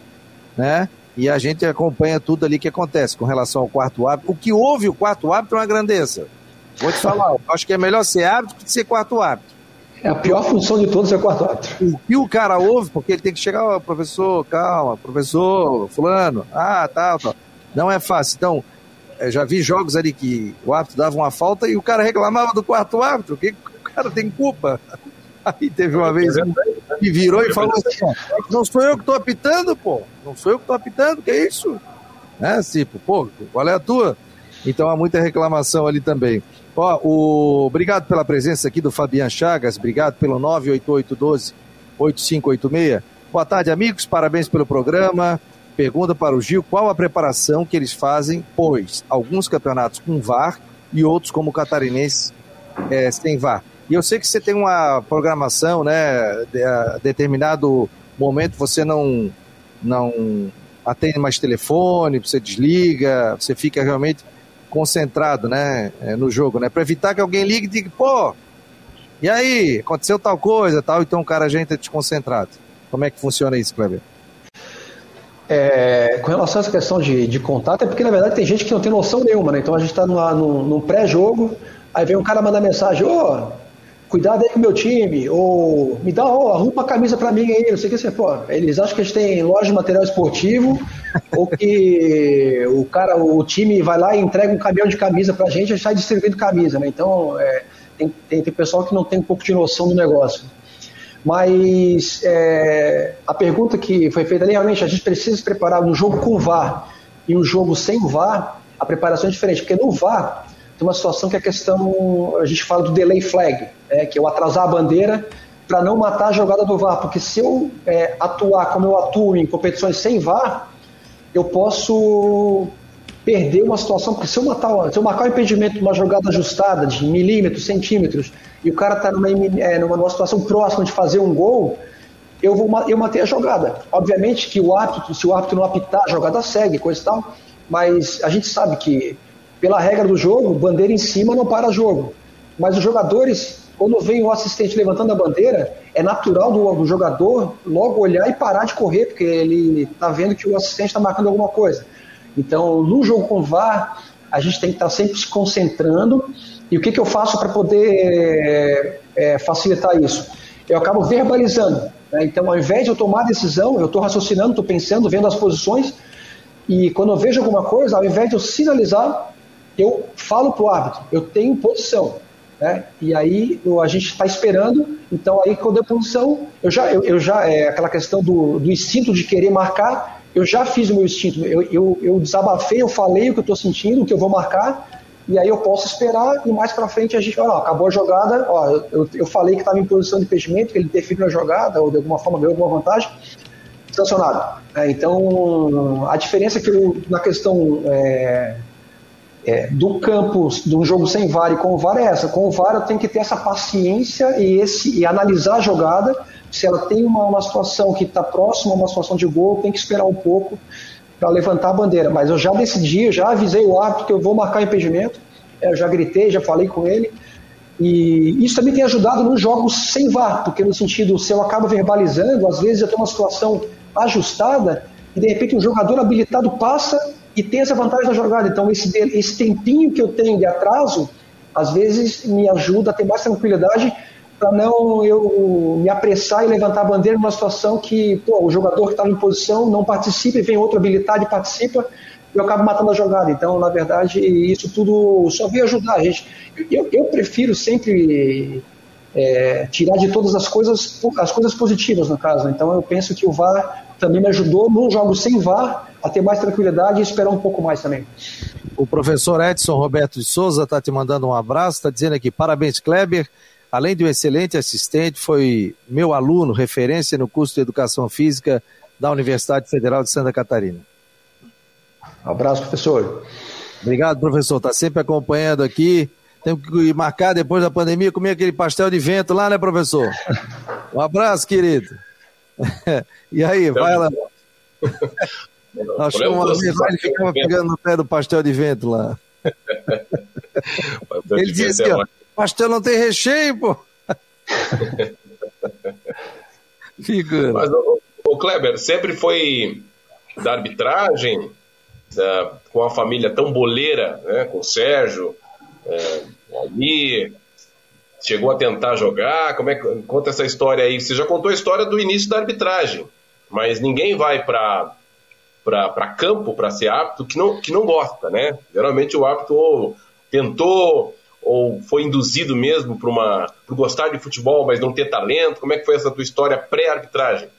né? E a gente acompanha tudo ali que acontece com relação ao quarto árbitro. O que houve o quarto árbitro é uma grandeza. Vou te falar, acho que é melhor ser árbitro que ser quarto árbitro. É a pior função de todos é quarto árbitro. O que o cara ouve, porque ele tem que chegar, oh, professor, calma, professor, fulano, ah, tal, tal. Não é fácil. Então, já vi jogos ali que o árbitro dava uma falta e o cara reclamava do quarto árbitro. O que o cara tem culpa? Aí teve uma vez um que virou e falou assim: não sou eu que estou apitando, pô. Não sou eu que estou apitando, que é isso? Né? Tipo, pô, qual é a tua? Então há muita reclamação ali também. Ó, o... Obrigado pela presença aqui do Fabian Chagas, obrigado pelo 98812-8586. Boa tarde, amigos, parabéns pelo programa. Pergunta para o Gil qual a preparação que eles fazem, pois alguns campeonatos com VAR e outros, como o catarinense, é, sem VAR. E eu sei que você tem uma programação, né? De, a determinado momento você não, não atende mais telefone, você desliga, você fica realmente concentrado, né? É, no jogo, né? Para evitar que alguém ligue e diga, pô, e aí, aconteceu tal coisa, tal, então o cara já entra desconcentrado. Como é que funciona isso, Kleber? É, com relação a essa questão de, de contato, é porque na verdade tem gente que não tem noção nenhuma, né? Então a gente está num, num pré-jogo, aí vem um cara mandar mensagem, ô, oh, cuidado aí com o meu time, ou me dá, oh, arruma uma camisa para mim aí, não sei o que você, pô, eles acham que gente tem loja de material esportivo, ou que o cara, o time vai lá e entrega um caminhão de camisa pra gente e sai distribuindo camisa, né? Então, é, tem, tem, tem, pessoal que não tem um pouco de noção do negócio. Mas é, a pergunta que foi feita ali, realmente, a gente precisa se preparar um jogo com VAR e um jogo sem VAR, a preparação é diferente, porque no VAR tem uma situação que é a questão, a gente fala do delay flag, é, que é o atrasar a bandeira para não matar a jogada do VAR, porque se eu é, atuar como eu atuo em competições sem VAR, eu posso perder uma situação, porque se eu, matar, se eu marcar o um impedimento de uma jogada ajustada de milímetros, centímetros, e o cara está numa, é, numa situação próxima de fazer um gol, eu vou eu matei a jogada. Obviamente que o árbitro, se o árbitro não apitar, a jogada segue, coisa e tal, mas a gente sabe que pela regra do jogo, bandeira em cima não para jogo. Mas os jogadores, quando vem o assistente levantando a bandeira, é natural do, do jogador logo olhar e parar de correr, porque ele está vendo que o assistente está marcando alguma coisa. Então, no jogo com VAR, a gente tem que estar tá sempre se concentrando. E o que, que eu faço para poder é, é, facilitar isso? Eu acabo verbalizando. Né? Então, ao invés de eu tomar decisão, eu estou raciocinando, estou pensando, vendo as posições. E quando eu vejo alguma coisa, ao invés de eu sinalizar, eu falo para o árbitro, eu tenho posição. Né? E aí a gente está esperando, então aí quando eu posição, eu já, eu, eu, já é aquela questão do, do instinto de querer marcar, eu já fiz o meu instinto, eu, eu, eu desabafei, eu falei o que eu estou sentindo, o que eu vou marcar, e aí eu posso esperar e mais para frente a gente ó, acabou a jogada, ó, eu, eu falei que estava em posição de impedimento, que ele interferiu na jogada, ou de alguma forma ganhou alguma vantagem, sancionado. É, então, a diferença é que eu, na questão é, é, do campo, de um jogo sem VAR e com o VAR é essa. Com o VAR eu tenho que ter essa paciência e, esse, e analisar a jogada. Se ela tem uma, uma situação que está próxima a uma situação de gol, tem que esperar um pouco para levantar a bandeira. Mas eu já decidi, eu já avisei o árbitro que eu vou marcar impedimento. Eu já gritei, já falei com ele. E isso também tem ajudado nos jogos sem VAR, porque no sentido, se eu acabo verbalizando, às vezes eu tenho uma situação ajustada e de repente um jogador habilitado passa e tem essa vantagem da jogada. Então esse, esse tempinho que eu tenho de atraso, às vezes me ajuda a ter mais tranquilidade para não eu me apressar e levantar a bandeira numa situação que pô, o jogador que estava em posição não participa e vem outro habilitado e participa eu acabo matando a jogada. Então, na verdade, isso tudo só veio ajudar a gente. Eu, eu prefiro sempre é, tirar de todas as coisas as coisas positivas, no caso. Então, eu penso que o VAR também me ajudou num jogo sem VAR a ter mais tranquilidade e esperar um pouco mais também. O professor Edson Roberto de Souza está te mandando um abraço, está dizendo aqui, parabéns, Kleber. Além de um excelente assistente, foi meu aluno, referência no curso de Educação Física da Universidade Federal de Santa Catarina. Um abraço, professor. Obrigado, professor. Está sempre acompanhando aqui. Temos que marcar depois da pandemia comer aquele pastel de vento lá, né, professor? Um abraço, querido. e aí, vai lá. Nós uma vez lá, ele ficava pegando no pé do pastel de vento lá. ele disse que pastel não tem recheio, pô. Figura. Mas, o Kleber, sempre foi da arbitragem, uh, com a família tão boleira, né, com o Sérgio, o Almir, chegou a tentar jogar, como é que conta essa história aí? Você já contou a história do início da arbitragem, mas ninguém vai para para campo para ser árbitro que não, que não gosta, né? Geralmente o árbitro ou tentou ou foi induzido mesmo para uma por gostar de futebol, mas não ter talento. Como é que foi essa tua história pré-arbitragem?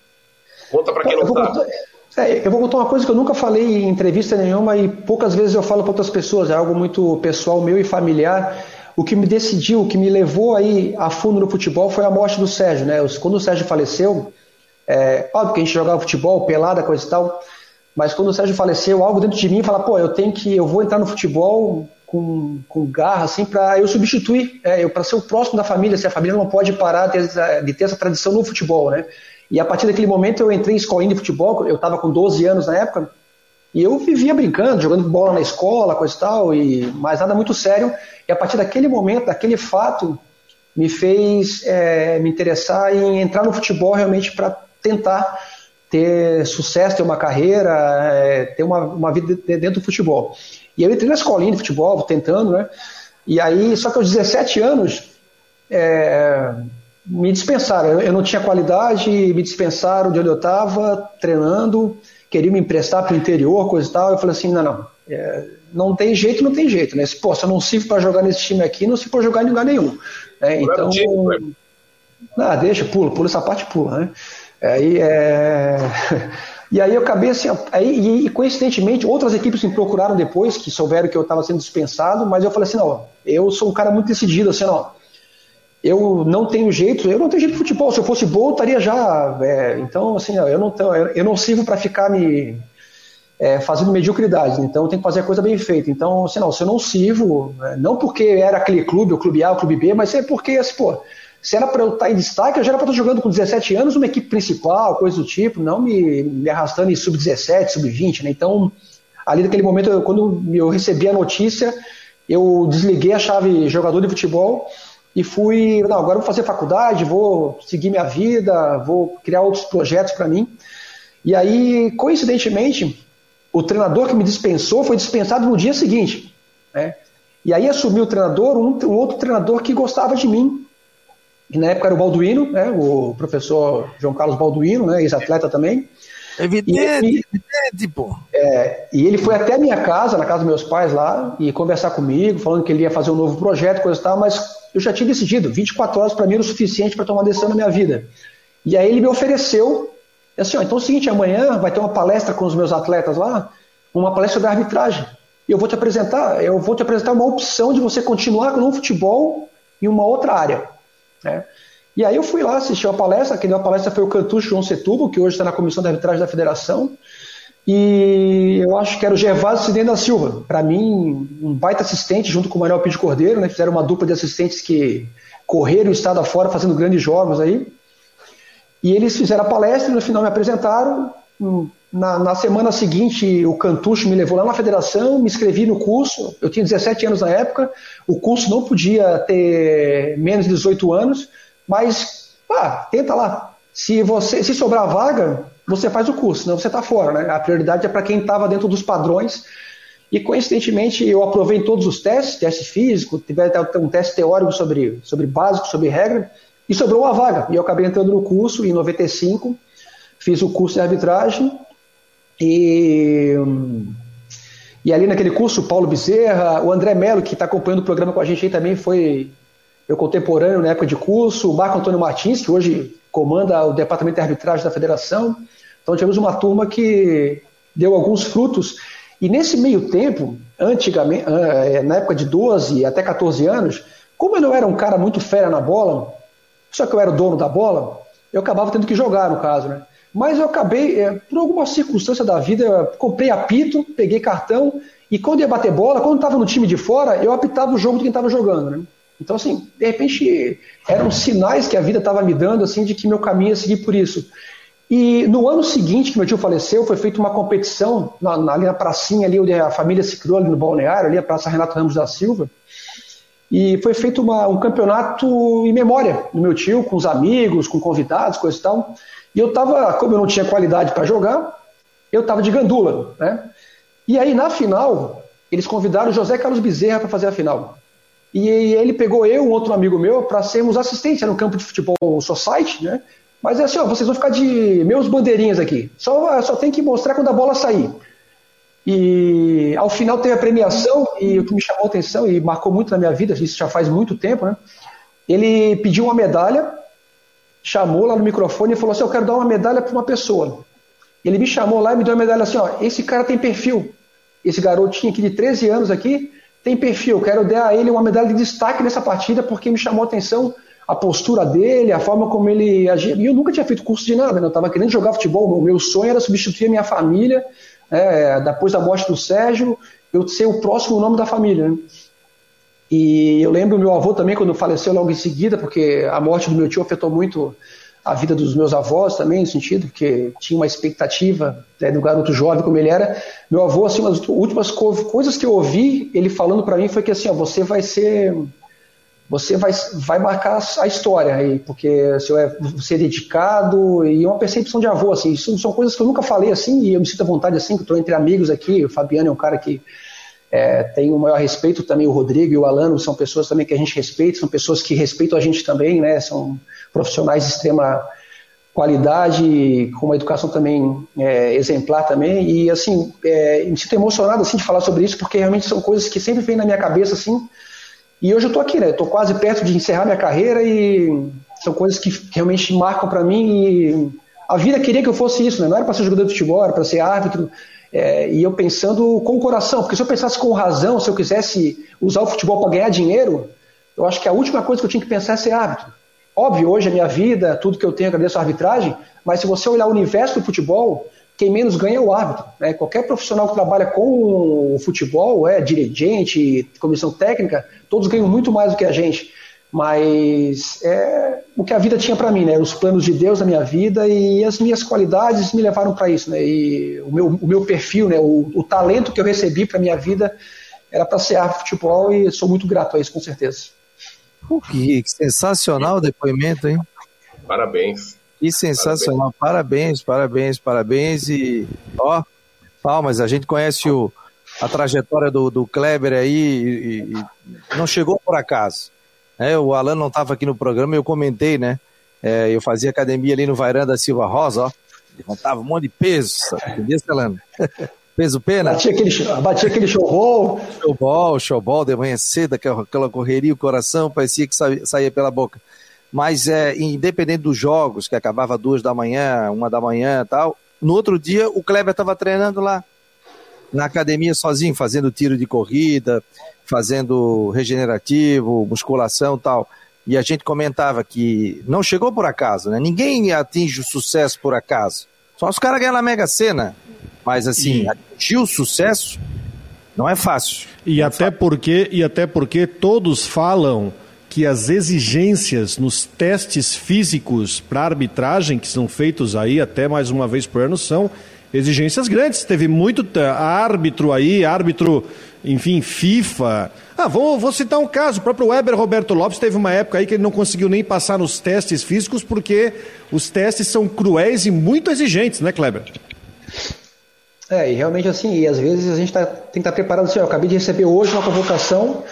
Conta para quem não sabe. É, eu vou contar uma coisa que eu nunca falei em entrevista nenhuma e poucas vezes eu falo para outras pessoas, é algo muito pessoal meu e familiar. O que me decidiu, o que me levou aí a fundo no futebol foi a morte do Sérgio, né? Quando o Sérgio faleceu, é, óbvio que a gente jogava futebol, pelada, coisa e tal, mas quando o Sérgio faleceu, algo dentro de mim fala, pô, eu tenho que, eu vou entrar no futebol com, com garra, assim, para eu substituir, é, eu para ser o próximo da família, se a família não pode parar de ter, de ter essa tradição no futebol, né? E a partir daquele momento eu entrei em escolinha de futebol, eu estava com 12 anos na época, e eu vivia brincando, jogando bola na escola, coisa e tal, e mais nada muito sério. E a partir daquele momento, daquele fato, me fez é, me interessar em entrar no futebol realmente para tentar ter sucesso, ter uma carreira, é, ter uma, uma vida dentro do futebol. E eu entrei na escolinha de futebol, tentando, né? E aí, só que aos 17 anos, é, me dispensaram. Eu não tinha qualidade, me dispensaram de onde eu estava, treinando, queriam me emprestar para o interior, coisa e tal. Eu falei assim: não, não, é, não tem jeito, não tem jeito. Né? Se, pô, se eu não sirvo para jogar nesse time aqui, não se for jogar em lugar nenhum. Né? Então. Ah, deixa, pula, pula essa parte, pula. Né? Aí, é... E aí eu acabei assim, aí, e coincidentemente outras equipes me procuraram depois, que souberam que eu estava sendo dispensado, mas eu falei assim, não, eu sou um cara muito decidido, assim, não, eu não tenho jeito, eu não tenho jeito de futebol. Se eu fosse bom, eu estaria já. É, então, assim, eu não, eu não sirvo para ficar me é, fazendo mediocridade. Então, eu tenho que fazer a coisa bem feita. Então, assim, não, se eu não sirvo, é, não porque era aquele clube, o clube A, o clube B, mas é porque, assim, pô, se era para eu estar em destaque, eu já era para estar jogando com 17 anos, uma equipe principal, coisa do tipo, não me, me arrastando em sub-17, sub-20, né? Então, ali naquele momento, eu, quando eu recebi a notícia, eu desliguei a chave jogador de futebol e fui, não, agora vou fazer faculdade, vou seguir minha vida, vou criar outros projetos para mim. E aí, coincidentemente, o treinador que me dispensou foi dispensado no dia seguinte. Né? E aí assumiu o treinador um, um, outro treinador que gostava de mim, que na época era o Balduino, né? o professor João Carlos Balduino, né? ex-atleta também. Evidente, e, evidente, pô. É, e ele foi até a minha casa, na casa dos meus pais lá, e conversar comigo, falando que ele ia fazer um novo projeto, coisa e tal, mas eu já tinha decidido, 24 horas para mim era o suficiente para tomar decisão na minha vida. E aí ele me ofereceu, assim, ó, então é o seguinte, amanhã vai ter uma palestra com os meus atletas lá, uma palestra da arbitragem. E eu vou te apresentar, eu vou te apresentar uma opção de você continuar no futebol em uma outra área. Né? E aí eu fui lá assistir a palestra, quem deu a palestra foi o Cantucho João Setubo, que hoje está na comissão de arbitragem da federação. E eu acho que era o Gervásio Cidene da Silva. Para mim, um baita assistente, junto com o Manuel Pinto Cordeiro, né? Fizeram uma dupla de assistentes que correram o estado afora fazendo grandes jogos aí. E eles fizeram a palestra, no final me apresentaram, Na, na, semana seguinte, o Cantucho me levou lá na federação, me inscrevi no curso. Eu tinha 17 anos na época, o curso não podia ter menos de 18 anos, mas pá, tenta lá. Se você se sobrar vaga, você faz o curso, senão você está fora. Né? A prioridade é para quem estava dentro dos padrões. E coincidentemente eu aprovei todos os testes, teste físico, tive até um teste teórico sobre, sobre básico, sobre regra, e sobrou uma vaga. E eu acabei entrando no curso em 95, fiz o curso de arbitragem e, e ali naquele curso, o Paulo Bezerra, o André Melo, que está acompanhando o programa com a gente aí também, foi meu contemporâneo na época de curso, o Marco Antônio Martins, que hoje comanda o departamento de arbitragem da federação. Então tivemos uma turma que deu alguns frutos. E nesse meio tempo, antigamente, ah, é, na época de 12 até 14 anos, como eu não era um cara muito fera na bola, só que eu era o dono da bola, eu acabava tendo que jogar, no caso, né? Mas eu acabei, é, por alguma circunstância da vida, comprei apito, peguei cartão, e quando ia bater bola, quando estava no time de fora, eu apitava o jogo de quem estava jogando, né? Então, assim, de repente, eram sinais que a vida estava me dando, assim, de que meu caminho ia seguir por isso. E no ano seguinte que meu tio faleceu, foi feita uma competição na, na, ali na pracinha, ali onde a família se criou, ali no balneário, ali a Praça Renato Ramos da Silva, e foi feito uma, um campeonato em memória do meu tio, com os amigos, com convidados, coisa e tal. E eu tava, como eu não tinha qualidade para jogar, eu tava de gandula, né? E aí na final, eles convidaram o José Carlos Bezerra para fazer a final. E ele pegou eu, um outro amigo meu, para sermos assistentes no campo de futebol society, né? Mas é assim, ó, vocês vão ficar de meus bandeirinhas aqui. Só, só tem que mostrar quando a bola sair. E ao final teve a premiação, e o que me chamou a atenção e marcou muito na minha vida, isso já faz muito tempo, né? Ele pediu uma medalha, chamou lá no microfone e falou assim: Eu quero dar uma medalha para uma pessoa. Ele me chamou lá e me deu uma medalha assim: Ó, esse cara tem perfil. Esse garotinho aqui de 13 anos aqui tem perfil. Quero dar a ele uma medalha de destaque nessa partida porque me chamou a atenção a postura dele, a forma como ele agia. E eu nunca tinha feito curso de nada, né? eu estava querendo jogar futebol. O meu sonho era substituir a minha família é, depois da morte do Sérgio, eu ser o próximo nome da família. Né? E eu lembro meu avô também, quando faleceu logo em seguida, porque a morte do meu tio afetou muito a vida dos meus avós também, no sentido, porque tinha uma expectativa né, do garoto jovem como ele era. Meu avô, assim, das últimas coisas que eu ouvi ele falando para mim foi que assim, ó, você vai ser você vai, vai marcar a história aí, porque você é, você é dedicado e é uma percepção de avô, assim, isso são coisas que eu nunca falei assim e eu me sinto à vontade assim, que estou entre amigos aqui, o Fabiano é um cara que é, tem o maior respeito também, o Rodrigo e o Alano são pessoas também que a gente respeita, são pessoas que respeitam a gente também, né, são profissionais de extrema qualidade, com uma educação também é, exemplar também, e assim, é, me sinto emocionado assim de falar sobre isso, porque realmente são coisas que sempre vêm na minha cabeça assim, e hoje eu estou aqui, né? Estou quase perto de encerrar minha carreira e são coisas que realmente marcam para mim. E a vida queria que eu fosse isso, né? Não era para ser jogador de futebol, era para ser árbitro. É, e eu pensando com o coração, porque se eu pensasse com razão, se eu quisesse usar o futebol para ganhar dinheiro, eu acho que a última coisa que eu tinha que pensar é ser árbitro. Óbvio, hoje a minha vida, tudo que eu tenho, agradeço a arbitragem, mas se você olhar o universo do futebol, quem menos ganha é o árbitro. Né? Qualquer profissional que trabalha com o futebol, é dirigente, comissão técnica, todos ganham muito mais do que a gente. Mas é o que a vida tinha para mim, né? Os planos de Deus na minha vida e as minhas qualidades me levaram para isso, né? E o meu, o meu perfil, né? O, o talento que eu recebi para minha vida era para ser árbitro de futebol e sou muito grato a isso, com certeza. que sensacional o depoimento, hein? Parabéns. Que sensacional. Parabéns, parabéns, parabéns. E, ó, palmas. A gente conhece o, a trajetória do, do Kleber aí e, e não chegou por acaso. É, o Alan não estava aqui no programa eu comentei, né? É, eu fazia academia ali no Vairão da Silva Rosa, ó. Levantava um monte de peso, entendeu, Alan? Peso pena? Batia aquele, batia aquele showball. Showball, showball de manhã cedo, aquela correria, o coração parecia que saía pela boca. Mas é, independente dos jogos, que acabava duas da manhã, uma da manhã tal, no outro dia o Kleber estava treinando lá na academia sozinho, fazendo tiro de corrida, fazendo regenerativo, musculação tal. E a gente comentava que não chegou por acaso, né? Ninguém atinge o sucesso por acaso. Só os caras ganham na Mega Sena. Mas assim, e... atingir o sucesso não é fácil. E é até fácil. porque e até porque todos falam que as exigências nos testes físicos para arbitragem, que são feitos aí até mais uma vez por ano, são exigências grandes. Teve muito árbitro aí, árbitro, enfim, FIFA. Ah, vou, vou citar um caso. O próprio Weber Roberto Lopes teve uma época aí que ele não conseguiu nem passar nos testes físicos porque os testes são cruéis e muito exigentes, né, Kleber? É, e realmente assim, e às vezes a gente tá, tem que estar tá preparado assim, eu acabei de receber hoje uma convocação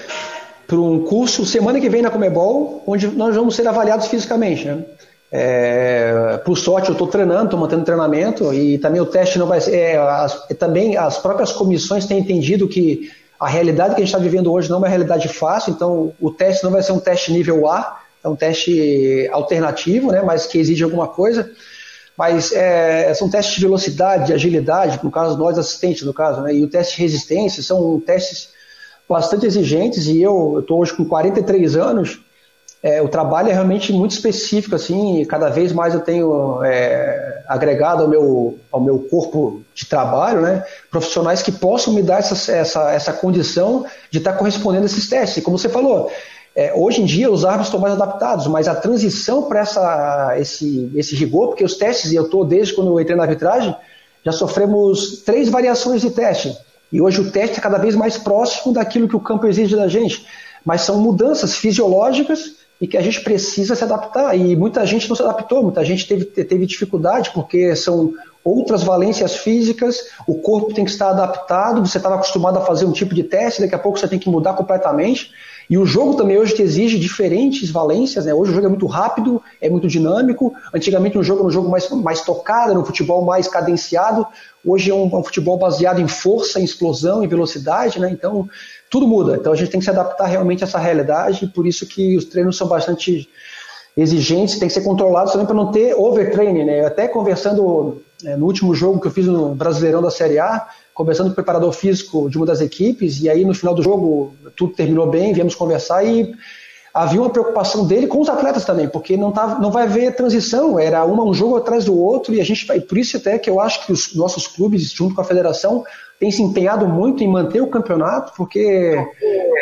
para um curso semana que vem na Comebol, onde nós vamos ser avaliados fisicamente, né? É, por sorte, eu estou treinando, estou mantendo treinamento e também o teste não vai ser. É, as, também as próprias comissões têm entendido que a realidade que a gente está vivendo hoje não é uma realidade fácil, então o teste não vai ser um teste nível A, é um teste alternativo, né, mas que exige alguma coisa. Mas é, são testes de velocidade, de agilidade, no caso nós assistentes, no caso, né, e o teste de resistência são testes bastante exigentes e eu estou hoje com 43 anos é, o trabalho é realmente muito específico, assim, e cada vez mais eu tenho é, agregado ao meu, ao meu corpo de trabalho, né, profissionais que possam me dar essa, essa, essa condição de estar correspondendo a esses testes. E como você falou, é, hoje em dia os árbitros estão mais adaptados, mas a transição para esse, esse rigor, porque os testes, e eu estou desde quando eu entrei na arbitragem, já sofremos três variações de teste. E hoje o teste é cada vez mais próximo daquilo que o campo exige da gente. Mas são mudanças fisiológicas e que a gente precisa se adaptar. E muita gente não se adaptou, muita gente teve, teve dificuldade, porque são outras valências físicas, o corpo tem que estar adaptado, você estava acostumado a fazer um tipo de teste, daqui a pouco você tem que mudar completamente. E o jogo também hoje te exige diferentes valências, né? Hoje o jogo é muito rápido, é muito dinâmico. Antigamente um jogo era um jogo mais, mais tocado, era um futebol mais cadenciado. Hoje é um, um futebol baseado em força, em explosão, em velocidade, né? Então tudo muda. Então a gente tem que se adaptar realmente a essa realidade, e por isso que os treinos são bastante exigentes, tem que ser controlados também para não ter overtraining, né? Até conversando é, no último jogo que eu fiz no Brasileirão da Série A, conversando com o preparador físico de uma das equipes, e aí no final do jogo tudo terminou bem, viemos conversar e havia uma preocupação dele com os atletas também, porque não, tá, não vai haver transição, era uma, um jogo atrás do outro, e a gente vai, por isso até que eu acho que os nossos clubes, junto com a federação, tem se empenhado muito em manter o campeonato, porque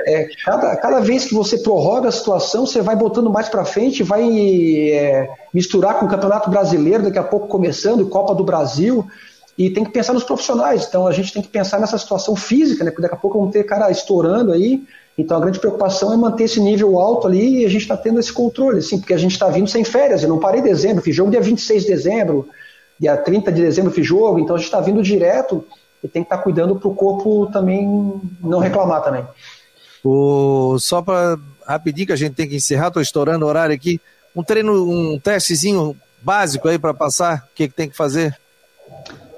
é, cada, cada vez que você prorroga a situação, você vai botando mais para frente, vai é, misturar com o Campeonato Brasileiro, daqui a pouco começando, Copa do Brasil, e tem que pensar nos profissionais. Então a gente tem que pensar nessa situação física, né? Porque daqui a pouco vão ter cara estourando aí. Então a grande preocupação é manter esse nível alto ali e a gente está tendo esse controle, assim, porque a gente está vindo sem férias. Eu não parei em dezembro, fiz jogo dia 26 de dezembro, dia 30 de dezembro fiz jogo, então a gente está vindo direto e tem que estar tá cuidando para o corpo também não reclamar também. O, só para rapidinho que a gente tem que encerrar, estou estourando o horário aqui. Um treino, um testezinho básico aí para passar, o que, que tem que fazer?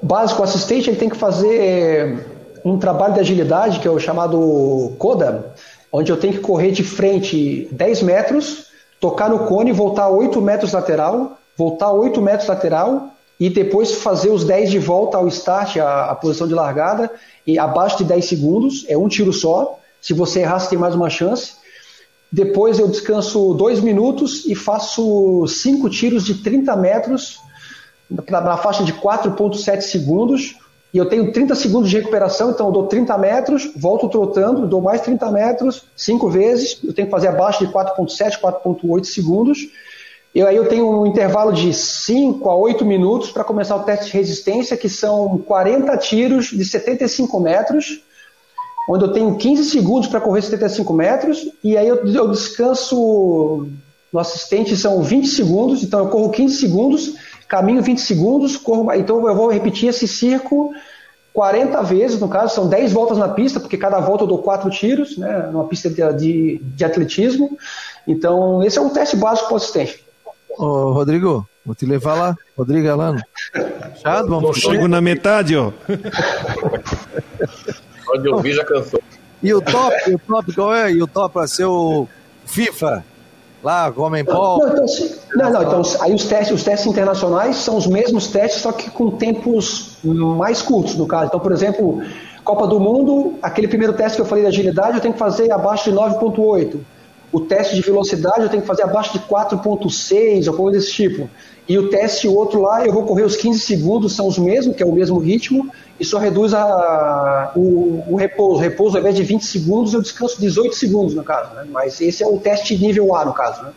Básico, o assistente ele tem que fazer um trabalho de agilidade, que é o chamado CODA, onde eu tenho que correr de frente 10 metros, tocar no cone, voltar 8 metros lateral, voltar 8 metros lateral e depois fazer os 10 de volta ao start, a, a, posição de largada, e abaixo de 10 segundos, é um tiro só. Se você errar, você tem mais uma chance. Depois eu descanso 2 minutos e faço 5 tiros de 30 metros na faixa de 4,7 segundos. E eu tenho 30 segundos de recuperação, então eu dou 30 metros, volto trotando, dou mais 30 metros, 5 vezes. Eu tenho que fazer abaixo de 4,7, 4,8 segundos e aí eu tenho um intervalo de 5 a 8 minutos para começar o teste de resistência, que são 40 tiros de 75 metros, onde eu tenho 15 segundos para correr 75 metros, e aí eu, eu descanso no assistente são 20 segundos, então eu corro 15 segundos, caminho 20 segundos, corro, então eu vou repetir esse círculo 40 vezes, no caso, são 10 voltas na pista, porque cada volta eu dou 4 tiros, né, numa pista de, de, de atletismo. Então, esse é um teste básico para o assistente. Ô, Rodrigo, vou te levar lá. Rodrigo Alano. Chato, vamos Chego na metade, ó. Onde eu vi já cansou. E o top, o top qual é? E o top para ser o FIFA? Lá, Homem Paul? Não, então, não, não, então aí os testes, os testes internacionais são os mesmos testes, só que com tempos mais curtos, no caso. Então, por exemplo, Copa do Mundo, aquele primeiro teste que eu falei de agilidade, eu tenho que fazer abaixo de 9.8 o teste de velocidade eu tenho que fazer abaixo de 4.6 ou coisa desse tipo. E o teste outro lá, eu vou correr os 15 segundos, são os mesmos, que é o mesmo ritmo, e só reduz a, o, o repouso. O repouso, ao invés de 20 segundos, eu descanso 18 segundos, no caso. Né? Mas esse é o teste nível A, no caso. Né?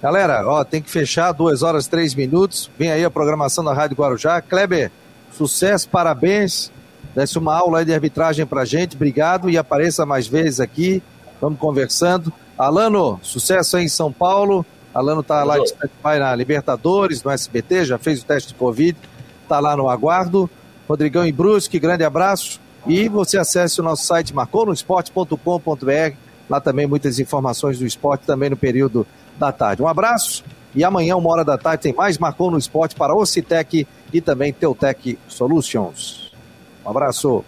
Galera, ó, tem que fechar, 2 horas 3 minutos. Vem aí a programação da Rádio Guarujá. Kleber, sucesso, parabéns. Desse uma aula de arbitragem pra gente, obrigado e apareça mais vezes aqui. Vamos conversando. Alano, sucesso aí em São Paulo. Alano tá lá de na Libertadores, no SBT, já fez o teste de Covid, tá lá no aguardo. Rodrigão e Brusque, grande abraço. E você acesse o nosso site marconosport.com.br. Lá também muitas informações do esporte também no período da tarde. Um abraço e amanhã, uma hora da tarde, tem mais Marcou no Esporte para Ocitec e também Teutec Solutions. Um abraço.